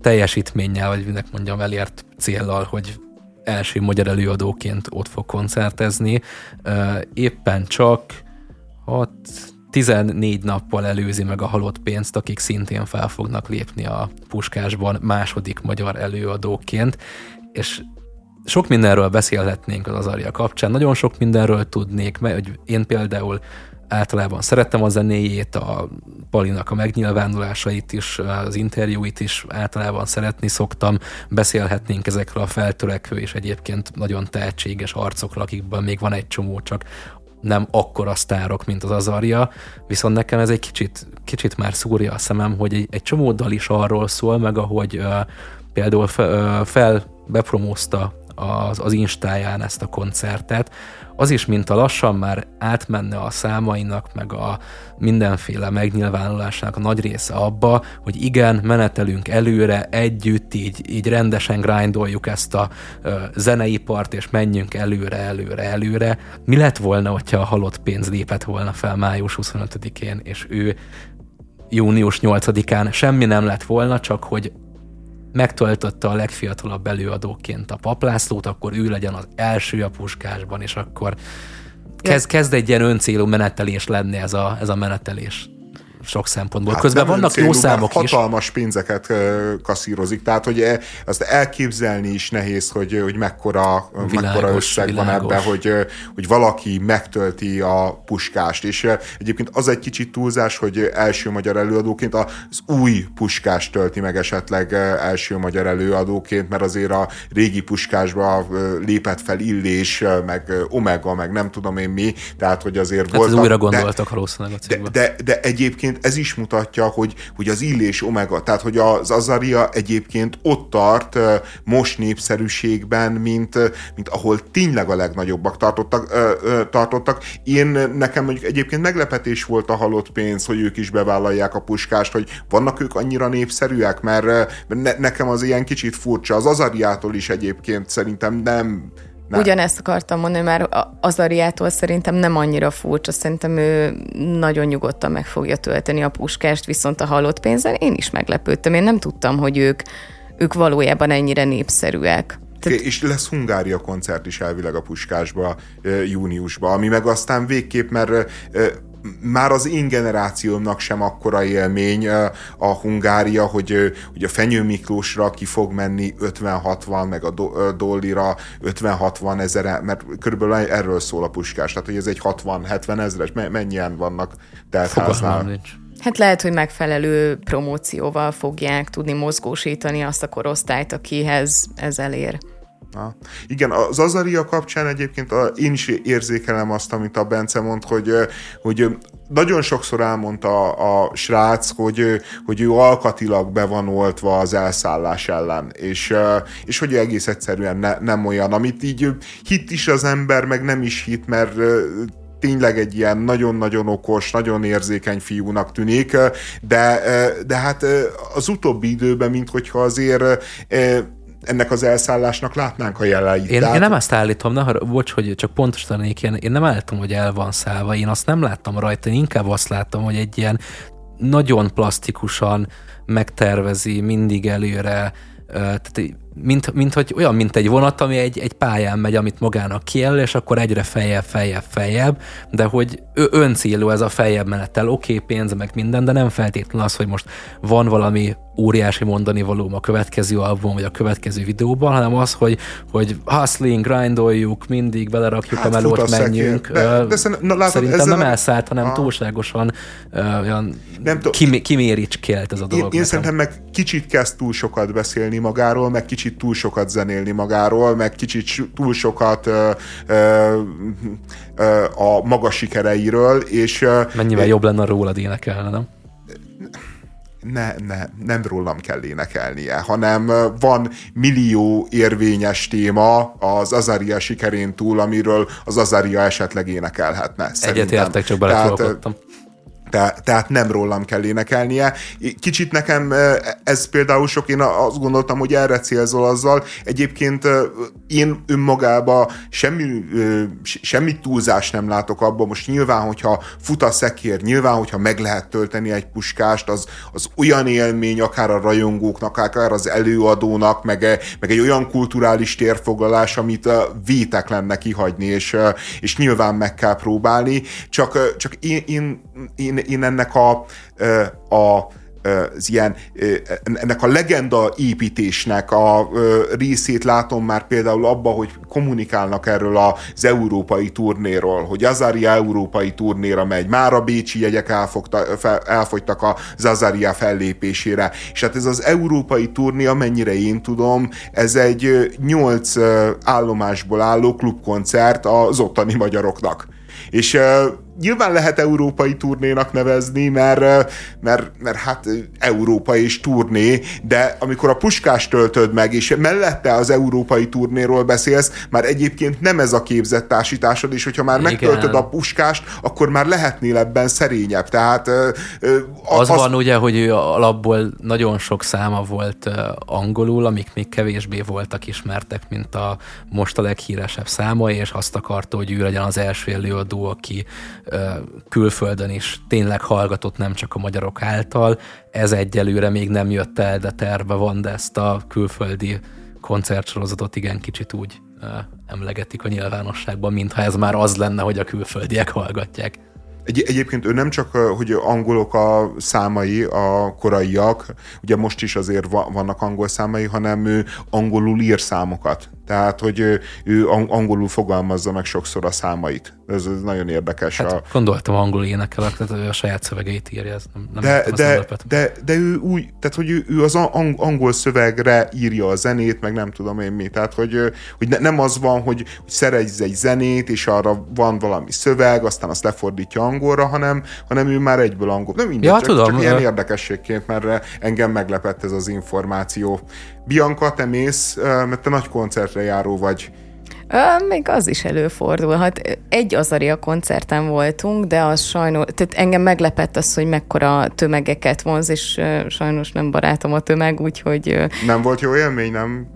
teljesítménnyel, vagy minek mondjam, elért céllal, hogy első magyar előadóként ott fog koncertezni. Éppen csak 6, 14 nappal előzi meg a halott pénzt, akik szintén fel fognak lépni a Puskásban második magyar előadóként, és sok mindenről beszélhetnénk az Azaria kapcsán, nagyon sok mindenről tudnék, mert én például általában szerettem a zenéjét, a Palinak a megnyilvánulásait is, az interjúit is általában szeretni szoktam. Beszélhetnénk ezekről a feltörekvő és egyébként nagyon tehetséges arcokról, akikben még van egy csomó, csak nem akkora sztárok, mint az Azaria, viszont nekem ez egy kicsit, kicsit már szúrja a szemem, hogy egy, egy csomó dal is arról szól, meg ahogy uh, például fel, uh, fel bepromózta az, az Instáján ezt a koncertet, az is, mint a lassan már átmenne a számainak, meg a mindenféle megnyilvánulásának a nagy része abba, hogy igen, menetelünk előre, együtt, így, így rendesen grindoljuk ezt a ö, zeneipart, és menjünk előre, előre, előre. Mi lett volna, hogyha a halott pénz lépett volna fel május 25-én, és ő június 8-án semmi nem lett volna, csak hogy megtöltötte a legfiatalabb előadóként a paplászlót, akkor ő legyen az első a puskásban, és akkor kezd, kezd egy ilyen öncélú menetelés lenni ez a, ez a menetelés sok szempontból. Hát Közben vannak célú, jó számok hatalmas is. Hatalmas pénzeket kasszírozik, tehát hogy e, azt elképzelni is nehéz, hogy, hogy mekkora, világos, mekkora összeg világos. van ebben, hogy, hogy valaki megtölti a puskást. És egyébként az egy kicsit túlzás, hogy első magyar előadóként az új puskást tölti meg esetleg első magyar előadóként, mert azért a régi puskásba lépett fel Illés, meg Omega, meg nem tudom én mi, tehát hogy azért hát voltak... újra gondoltak valószínűleg a de, de, de, egyébként ez is mutatja, hogy, hogy az Illés Omega, tehát hogy az Azaria egyébként ott tart most népszerűségben, mint, mint ahol tényleg a legnagyobbak tartottak, tartottak. Én nekem mondjuk egyébként meglepetés volt a halott pénz, hogy ők is bevállalják a puskást, hogy vannak ők annyira népszerűek, mert ne, nekem az ilyen kicsit furcsa. Az Azariától is egyébként szerintem nem nem. Ugyanezt akartam mondani, már az Ariától szerintem nem annyira furcsa, szerintem ő nagyon nyugodtan meg fogja tölteni a puskást, viszont a halott pénzen én is meglepődtem. Én nem tudtam, hogy ők, ők valójában ennyire népszerűek. Tehát... És lesz Hungária koncert is elvileg a Puskásba júniusban, ami meg aztán végképp, mert már az én generációmnak sem akkora élmény a Hungária, hogy, hogy a Fenyő Miklósra ki fog menni 50-60, meg a Dollira 50-60 ezer, mert körülbelül erről szól a puskás, tehát hogy ez egy 60-70 ezres, mennyien vannak teltháznál. Hát lehet, hogy megfelelő promócióval fogják tudni mozgósítani azt a korosztályt, akihez ez elér. Na. Igen, az Azaria kapcsán egyébként a, én is érzékelem azt, amit a Bence mond, hogy, hogy nagyon sokszor elmondta a, a srác, hogy, hogy ő alkatilag be van oltva az elszállás ellen, és, és hogy egész egyszerűen ne, nem olyan, amit így hit is az ember, meg nem is hit, mert tényleg egy ilyen nagyon-nagyon okos, nagyon érzékeny fiúnak tűnik, de, de hát az utóbbi időben, mint hogyha azért ennek az elszállásnak látnánk a jeleit. Én, Tehát... én nem ezt állítom, ne, bocs, hogy csak pontosaník, én, én nem állítom, hogy el van szállva, én azt nem láttam rajta, én inkább azt láttam, hogy egy ilyen nagyon plastikusan megtervezi mindig előre, tehát mint, mint hogy olyan, mint egy vonat, ami egy, egy pályán megy, amit magának kijelöl, és akkor egyre feljebb, feljebb, feljebb, de hogy öncélú ez a feljebb menettel, oké, okay, pénz, meg minden, de nem feltétlenül az, hogy most van valami óriási mondani való a következő album, vagy a következő videóban, hanem az, hogy, hogy hustling, grindoljuk, mindig belerakjuk hát, a melót, menjünk. De, de na, látod, Szerintem nem elszállt, hanem a... túlságosan uh, olyan nem kim, kiméricskélt ez a dolog. Én, én szerintem meg kicsit kezd túl sokat beszélni magáról, meg kicsit túl sokat zenélni magáról, meg kicsit túl sokat uh, uh, uh, a maga sikereiről, és... Uh, Mennyivel jobb lenne rólad énekelni, nem? Ne, ne, nem rólam kell énekelnie, hanem van millió érvényes téma az Azaria sikerén túl, amiről az Azaria esetleg énekelhetne. Egyetértek, csak belefogottam. Te, tehát nem rólam kell énekelnie. Kicsit nekem ez például sok, én azt gondoltam, hogy erre célzol azzal. Egyébként én önmagába semmi, semmi túlzást nem látok abban. Most nyilván, hogyha fut a szekér, nyilván, hogyha meg lehet tölteni egy puskást, az, az olyan élmény akár a rajongóknak, akár az előadónak, meg, meg egy olyan kulturális térfoglalás, amit vétek lenne kihagyni, és, és nyilván meg kell próbálni. Csak, csak én, én, én, én ennek a, a az ilyen, ennek a legenda építésnek a részét látom már például abba, hogy kommunikálnak erről az európai turnéról, hogy Azaria európai turnéra megy, már a bécsi jegyek elfogta, elfogytak a Azaria fellépésére, és hát ez az európai turné, amennyire én tudom, ez egy nyolc állomásból álló klubkoncert az ottani magyaroknak. És nyilván lehet európai turnénak nevezni, mert, mert, mert hát Európa és turné, de amikor a puskást töltöd meg, és mellette az európai turnéról beszélsz, már egyébként nem ez a képzett társításod, és hogyha már Igen. megtöltöd a puskást, akkor már lehetnél ebben szerényebb. Tehát az, az van ugye, hogy ő alapból nagyon sok száma volt angolul, amik még kevésbé voltak ismertek, mint a most a leghíresebb száma, és azt akarta, hogy ő legyen az első előadó, aki külföldön is tényleg hallgatott nem csak a magyarok által. Ez egyelőre még nem jött el, de terve van, de ezt a külföldi koncertsorozatot igen kicsit úgy emlegetik a nyilvánosságban, mintha ez már az lenne, hogy a külföldiek hallgatják. Egy, egyébként ő nem csak, hogy angolok a számai, a koraiak, ugye most is azért vannak angol számai, hanem ő angolul ír számokat. Tehát, hogy ő, ő angolul fogalmazza meg sokszor a számait. Ez, ez nagyon érdekes. Hát, a... Gondoltam angol énekelek, tehát ő a saját szövegeit írja, ez nem, nem de, de, de, de, ő úgy, tehát hogy ő, ő az angol szövegre írja a zenét, meg nem tudom én mi. Tehát, hogy, hogy ne, nem az van, hogy, hogy szerez egy zenét, és arra van valami szöveg, aztán azt lefordítja angolra, hanem, hanem ő már egyből angol. Nem mindegy, ja, csak, tudom, csak ilyen érdekességként, mert engem meglepett ez az információ. Bianca, te mész, mert te nagy koncertre járó vagy. Még az is előfordulhat. Egy Azaria koncerten voltunk, de az sajnos, tehát engem meglepett az, hogy mekkora tömegeket vonz, és sajnos nem barátom a tömeg, úgyhogy... Nem volt jó élmény, nem?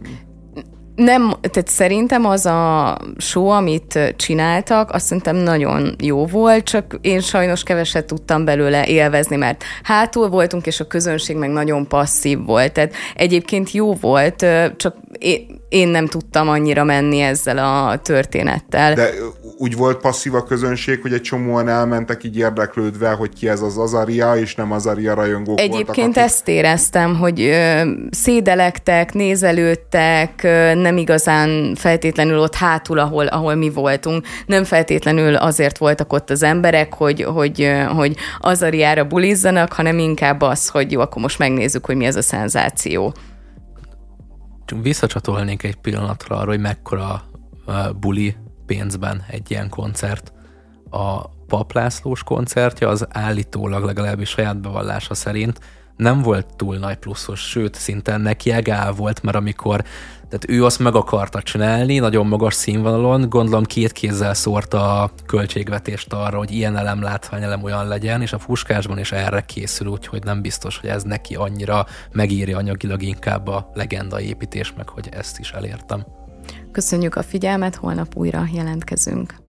Nem, tehát szerintem az a show, amit csináltak, azt szerintem nagyon jó volt, csak én sajnos keveset tudtam belőle élvezni, mert hátul voltunk, és a közönség meg nagyon passzív volt. Tehát egyébként jó volt, csak én nem tudtam annyira menni ezzel a történettel. De úgy volt passzív a közönség, hogy egy csomóan elmentek így érdeklődve, hogy ki ez az Azaria, és nem Azaria rajongók Egyébként voltak, akik... ezt éreztem, hogy ö, szédelektek, nézelődtek, ö, nem igazán feltétlenül ott hátul, ahol, ahol mi voltunk. Nem feltétlenül azért voltak ott az emberek, hogy, hogy, ö, hogy Azariára bulizzanak, hanem inkább az, hogy jó, akkor most megnézzük, hogy mi ez a szenzáció visszacsatolnék egy pillanatra arra, hogy mekkora buli pénzben egy ilyen koncert. A Paplászlós koncertje az állítólag legalábbis saját bevallása szerint nem volt túl nagy pluszos, sőt, szinte neki egál volt, mert amikor tehát ő azt meg akarta csinálni, nagyon magas színvonalon, gondolom két kézzel szórta a költségvetést arra, hogy ilyen elem, látványelem olyan legyen, és a fuskásban is erre készül, úgyhogy nem biztos, hogy ez neki annyira megírja anyagilag inkább a legenda építés, meg hogy ezt is elértem. Köszönjük a figyelmet, holnap újra jelentkezünk.